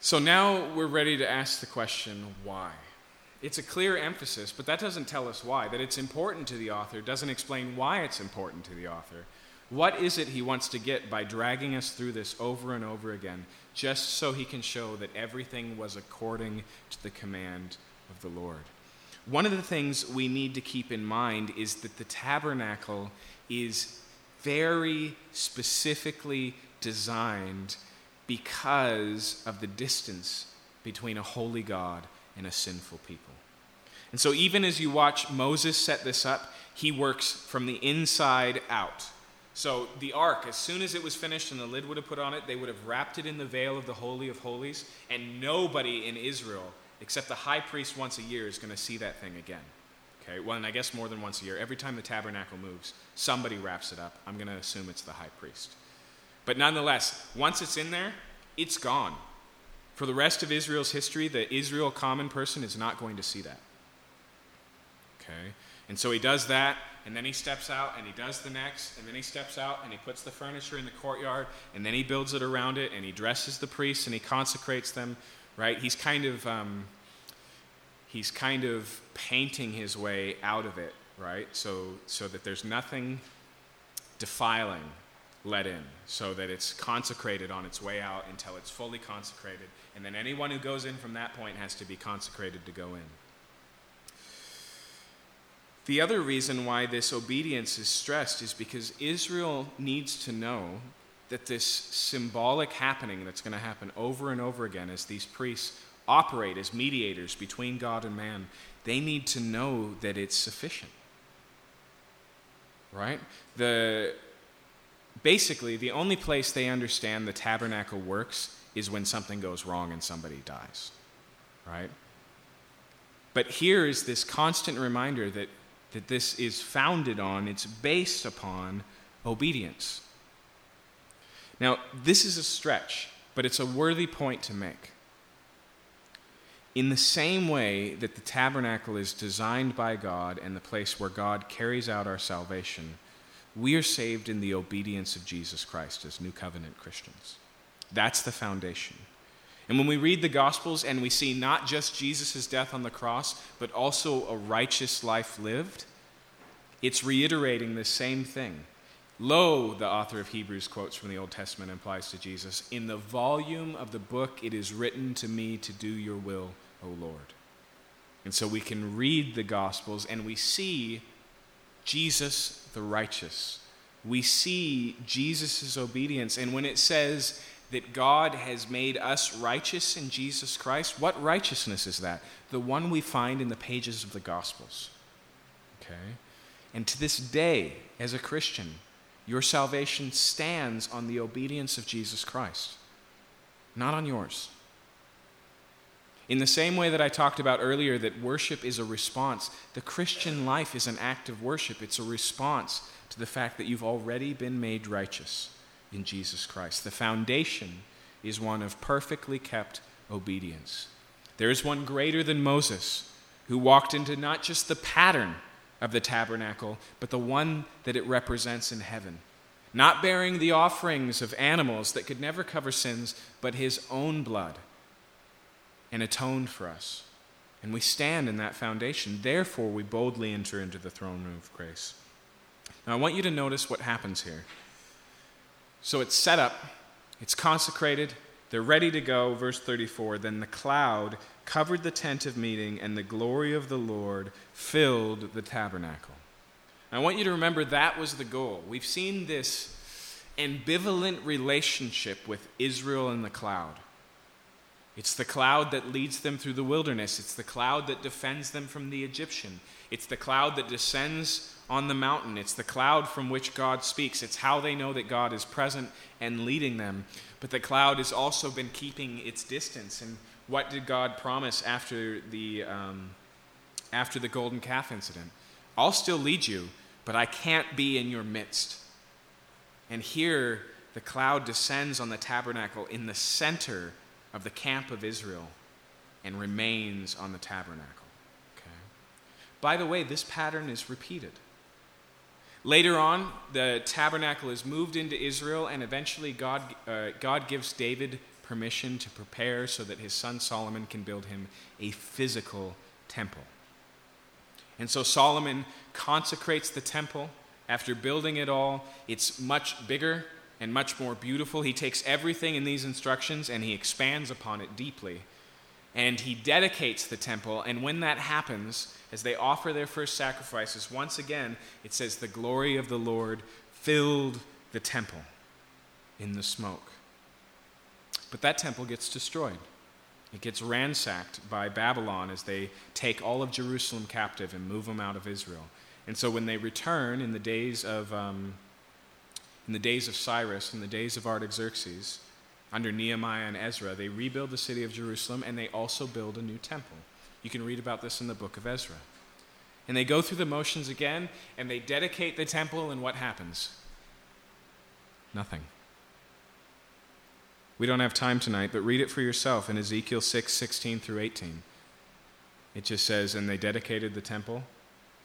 So now we're ready to ask the question why? It's a clear emphasis, but that doesn't tell us why. That it's important to the author doesn't explain why it's important to the author. What is it he wants to get by dragging us through this over and over again, just so he can show that everything was according to the command of the Lord. One of the things we need to keep in mind is that the tabernacle is very specifically designed because of the distance between a holy God and a sinful people. And so, even as you watch Moses set this up, he works from the inside out. So, the ark, as soon as it was finished and the lid would have put on it, they would have wrapped it in the veil of the Holy of Holies, and nobody in Israel except the high priest once a year is going to see that thing again. Okay, well, and I guess more than once a year. Every time the tabernacle moves, somebody wraps it up. I'm going to assume it's the high priest. But nonetheless, once it's in there, it's gone. For the rest of Israel's history, the Israel common person is not going to see that. Okay? And so he does that, and then he steps out, and he does the next, and then he steps out, and he puts the furniture in the courtyard, and then he builds it around it, and he dresses the priests, and he consecrates them right? He's kind of um, he's kind of painting his way out of it, right? So so that there's nothing defiling let in, so that it's consecrated on its way out until it's fully consecrated, and then anyone who goes in from that point has to be consecrated to go in. The other reason why this obedience is stressed is because Israel needs to know that this symbolic happening that's going to happen over and over again as these priests operate as mediators between God and man, they need to know that it's sufficient. Right? The basically the only place they understand the tabernacle works is when something goes wrong and somebody dies. Right? But here is this constant reminder that, that this is founded on, it's based upon obedience. Now, this is a stretch, but it's a worthy point to make. In the same way that the tabernacle is designed by God and the place where God carries out our salvation, we are saved in the obedience of Jesus Christ as New Covenant Christians. That's the foundation. And when we read the Gospels and we see not just Jesus' death on the cross, but also a righteous life lived, it's reiterating the same thing Lo, the author of Hebrews quotes from the Old Testament and implies to Jesus, in the volume of the book it is written to me to do your will, O Lord. And so we can read the Gospels and we see Jesus the righteous. We see Jesus' obedience. And when it says that God has made us righteous in Jesus Christ, what righteousness is that? The one we find in the pages of the Gospels. Okay? And to this day, as a Christian, your salvation stands on the obedience of Jesus Christ, not on yours. In the same way that I talked about earlier, that worship is a response, the Christian life is an act of worship. It's a response to the fact that you've already been made righteous in Jesus Christ. The foundation is one of perfectly kept obedience. There is one greater than Moses who walked into not just the pattern of the tabernacle, but the one that it represents in heaven. Not bearing the offerings of animals that could never cover sins, but his own blood and atoned for us. And we stand in that foundation. Therefore, we boldly enter into the throne room of grace. Now, I want you to notice what happens here. So it's set up, it's consecrated, they're ready to go. Verse 34 Then the cloud covered the tent of meeting, and the glory of the Lord filled the tabernacle. I want you to remember that was the goal. We've seen this ambivalent relationship with Israel and the cloud. It's the cloud that leads them through the wilderness. It's the cloud that defends them from the Egyptian. It's the cloud that descends on the mountain. It's the cloud from which God speaks. It's how they know that God is present and leading them. But the cloud has also been keeping its distance. And what did God promise after the, um, after the golden calf incident? I'll still lead you, but I can't be in your midst. And here, the cloud descends on the tabernacle in the center of the camp of Israel and remains on the tabernacle. Okay? By the way, this pattern is repeated. Later on, the tabernacle is moved into Israel, and eventually, God, uh, God gives David permission to prepare so that his son Solomon can build him a physical temple. And so Solomon consecrates the temple. After building it all, it's much bigger and much more beautiful. He takes everything in these instructions and he expands upon it deeply. And he dedicates the temple. And when that happens, as they offer their first sacrifices, once again, it says, The glory of the Lord filled the temple in the smoke. But that temple gets destroyed. It gets ransacked by Babylon as they take all of Jerusalem captive and move them out of Israel. And so when they return in the days of um, in the days of Cyrus, in the days of Artaxerxes, under Nehemiah and Ezra, they rebuild the city of Jerusalem and they also build a new temple. You can read about this in the book of Ezra. And they go through the motions again and they dedicate the temple, and what happens? Nothing. We don't have time tonight, but read it for yourself in Ezekiel 6 16 through 18. It just says, And they dedicated the temple,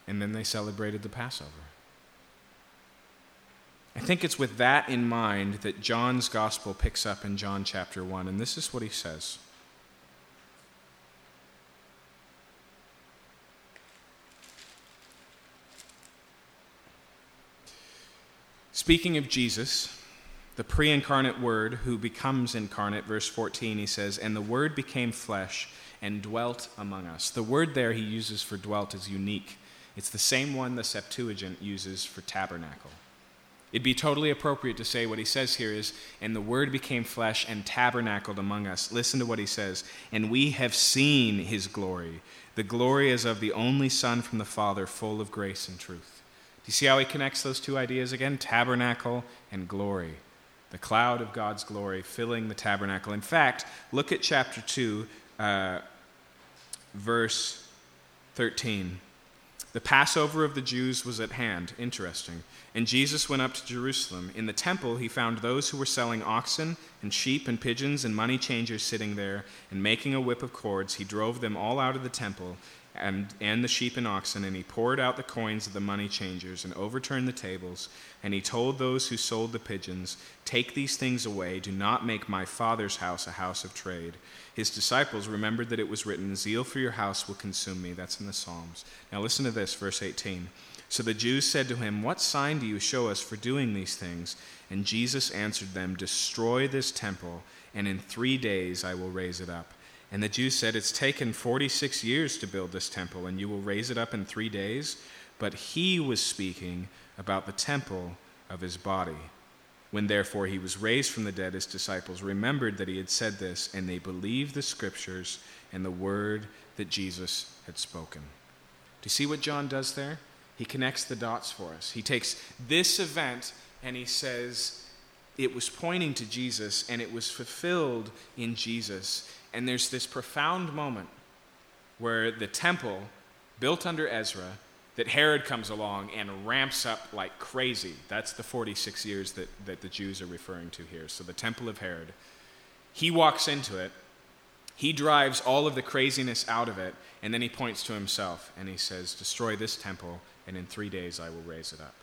and then they celebrated the Passover. I think it's with that in mind that John's gospel picks up in John chapter 1, and this is what he says. Speaking of Jesus, the pre incarnate Word who becomes incarnate, verse 14, he says, And the Word became flesh and dwelt among us. The word there he uses for dwelt is unique. It's the same one the Septuagint uses for tabernacle. It'd be totally appropriate to say what he says here is, and the word became flesh and tabernacled among us. Listen to what he says, and we have seen his glory. The glory is of the only Son from the Father, full of grace and truth. Do you see how he connects those two ideas again? Tabernacle and glory. The cloud of God's glory filling the tabernacle. In fact, look at chapter 2, uh, verse 13. The Passover of the Jews was at hand. Interesting. And Jesus went up to Jerusalem. In the temple, he found those who were selling oxen and sheep and pigeons and money changers sitting there, and making a whip of cords, he drove them all out of the temple and, and the sheep and oxen, and he poured out the coins of the money changers and overturned the tables. And he told those who sold the pigeons, Take these things away. Do not make my father's house a house of trade. His disciples remembered that it was written, Zeal for your house will consume me. That's in the Psalms. Now listen to this, verse 18. So the Jews said to him, What sign do you show us for doing these things? And Jesus answered them, Destroy this temple, and in three days I will raise it up. And the Jews said, It's taken 46 years to build this temple, and you will raise it up in three days? But he was speaking about the temple of his body. When therefore he was raised from the dead, his disciples remembered that he had said this, and they believed the scriptures and the word that Jesus had spoken. Do you see what John does there? He connects the dots for us. He takes this event and he says, it was pointing to Jesus and it was fulfilled in Jesus. And there's this profound moment where the temple, built under Ezra, that Herod comes along and ramps up like crazy. That's the 46 years that, that the Jews are referring to here. So the temple of Herod. He walks into it, He drives all of the craziness out of it, and then he points to himself and he says, Destroy this temple, and in three days I will raise it up.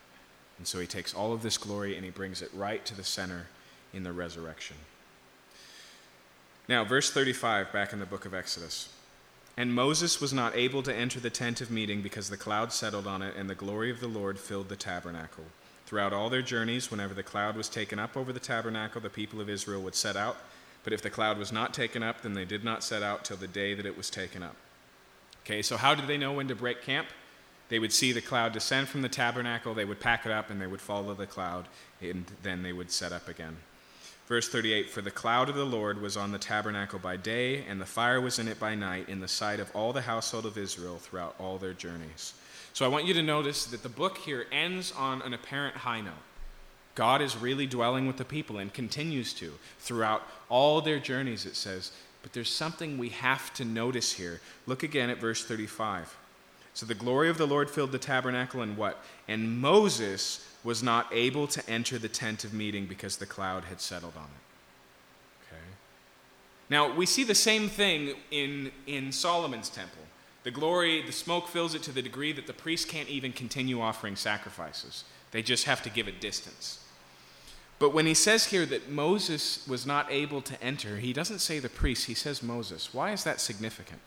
And so he takes all of this glory and he brings it right to the center in the resurrection. Now, verse 35, back in the book of Exodus. And Moses was not able to enter the tent of meeting because the cloud settled on it, and the glory of the Lord filled the tabernacle. Throughout all their journeys, whenever the cloud was taken up over the tabernacle, the people of Israel would set out but if the cloud was not taken up, then they did not set out till the day that it was taken up. Okay, so how did they know when to break camp? They would see the cloud descend from the tabernacle, they would pack it up, and they would follow the cloud, and then they would set up again. Verse 38 For the cloud of the Lord was on the tabernacle by day, and the fire was in it by night, in the sight of all the household of Israel throughout all their journeys. So I want you to notice that the book here ends on an apparent high note. God is really dwelling with the people and continues to throughout all their journeys, it says. But there's something we have to notice here. Look again at verse 35. So the glory of the Lord filled the tabernacle, and what? And Moses was not able to enter the tent of meeting because the cloud had settled on it. Okay? Now, we see the same thing in, in Solomon's temple. The glory, the smoke fills it to the degree that the priest can't even continue offering sacrifices, they just have to give it distance. But when he says here that Moses was not able to enter, he doesn't say the priest, he says Moses. Why is that significant?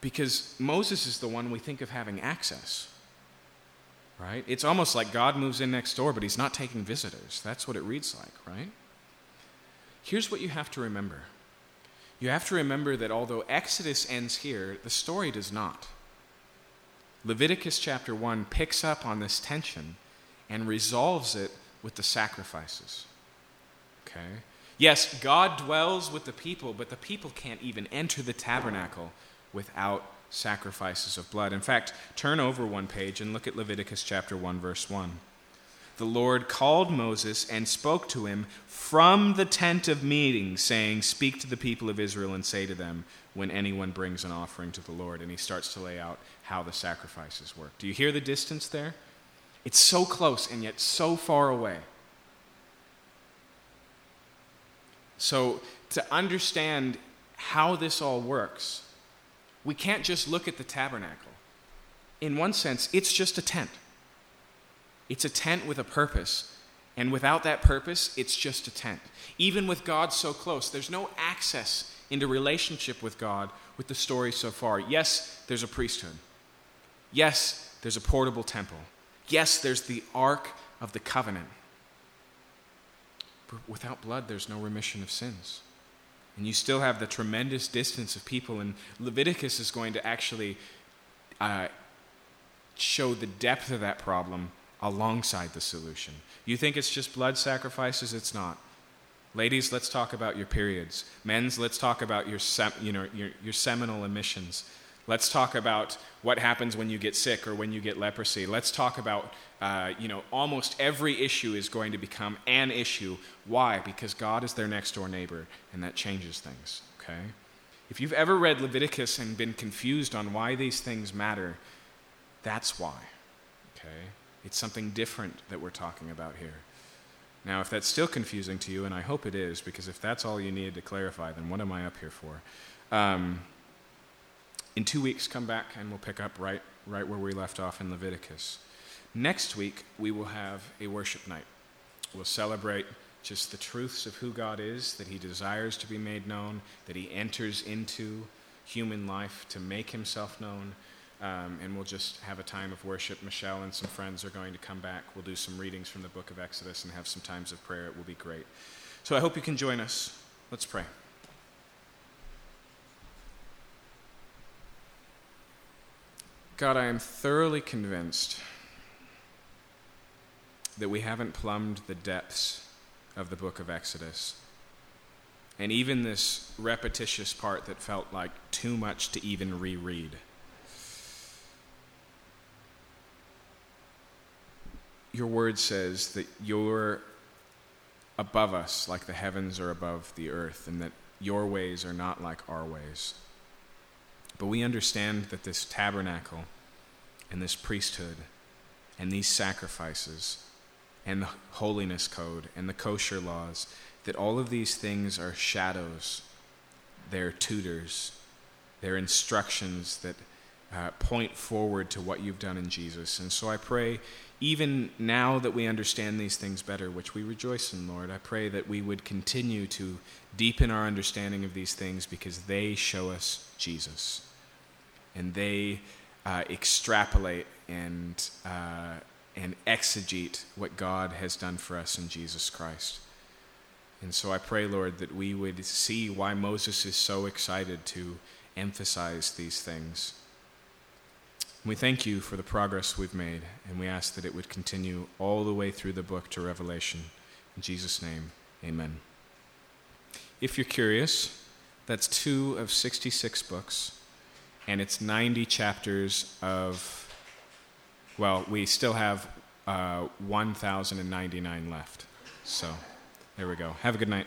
Because Moses is the one we think of having access. Right? It's almost like God moves in next door, but he's not taking visitors. That's what it reads like, right? Here's what you have to remember you have to remember that although Exodus ends here, the story does not. Leviticus chapter 1 picks up on this tension and resolves it with the sacrifices. Okay? Yes, God dwells with the people, but the people can't even enter the tabernacle without sacrifices of blood. In fact, turn over one page and look at Leviticus chapter 1 verse 1. The Lord called Moses and spoke to him from the tent of meeting, saying, Speak to the people of Israel and say to them, when anyone brings an offering to the Lord. And he starts to lay out how the sacrifices work. Do you hear the distance there? It's so close and yet so far away. So, to understand how this all works, we can't just look at the tabernacle. In one sense, it's just a tent. It's a tent with a purpose. And without that purpose, it's just a tent. Even with God so close, there's no access into relationship with God with the story so far. Yes, there's a priesthood. Yes, there's a portable temple. Yes, there's the Ark of the Covenant. But without blood, there's no remission of sins. And you still have the tremendous distance of people. And Leviticus is going to actually uh, show the depth of that problem alongside the solution. You think it's just blood sacrifices? It's not. Ladies, let's talk about your periods. Men's, let's talk about your, sem- you know, your, your seminal emissions. Let's talk about what happens when you get sick or when you get leprosy. Let's talk about, uh, you know, almost every issue is going to become an issue. Why? Because God is their next door neighbor, and that changes things, okay? If you've ever read Leviticus and been confused on why these things matter, that's why, okay? It's something different that we're talking about here. Now, if that's still confusing to you, and I hope it is, because if that's all you needed to clarify, then what am I up here for? Um, in two weeks, come back and we'll pick up right, right where we left off in Leviticus. Next week, we will have a worship night. We'll celebrate just the truths of who God is, that He desires to be made known, that He enters into human life to make Himself known. Um, and we'll just have a time of worship. Michelle and some friends are going to come back. We'll do some readings from the book of Exodus and have some times of prayer. It will be great. So I hope you can join us. Let's pray. God, I am thoroughly convinced that we haven't plumbed the depths of the book of Exodus. And even this repetitious part that felt like too much to even reread. Your word says that you're above us like the heavens are above the earth, and that your ways are not like our ways. But we understand that this tabernacle and this priesthood and these sacrifices and the holiness code and the kosher laws, that all of these things are shadows they're tutors, they're instructions that uh, point forward to what you've done in Jesus. And so I pray, even now that we understand these things better, which we rejoice in, Lord, I pray that we would continue to deepen our understanding of these things because they show us Jesus. And they uh, extrapolate and, uh, and exegete what God has done for us in Jesus Christ. And so I pray, Lord, that we would see why Moses is so excited to emphasize these things. We thank you for the progress we've made, and we ask that it would continue all the way through the book to Revelation. In Jesus' name, amen. If you're curious, that's two of 66 books, and it's 90 chapters of, well, we still have uh, 1,099 left. So there we go. Have a good night.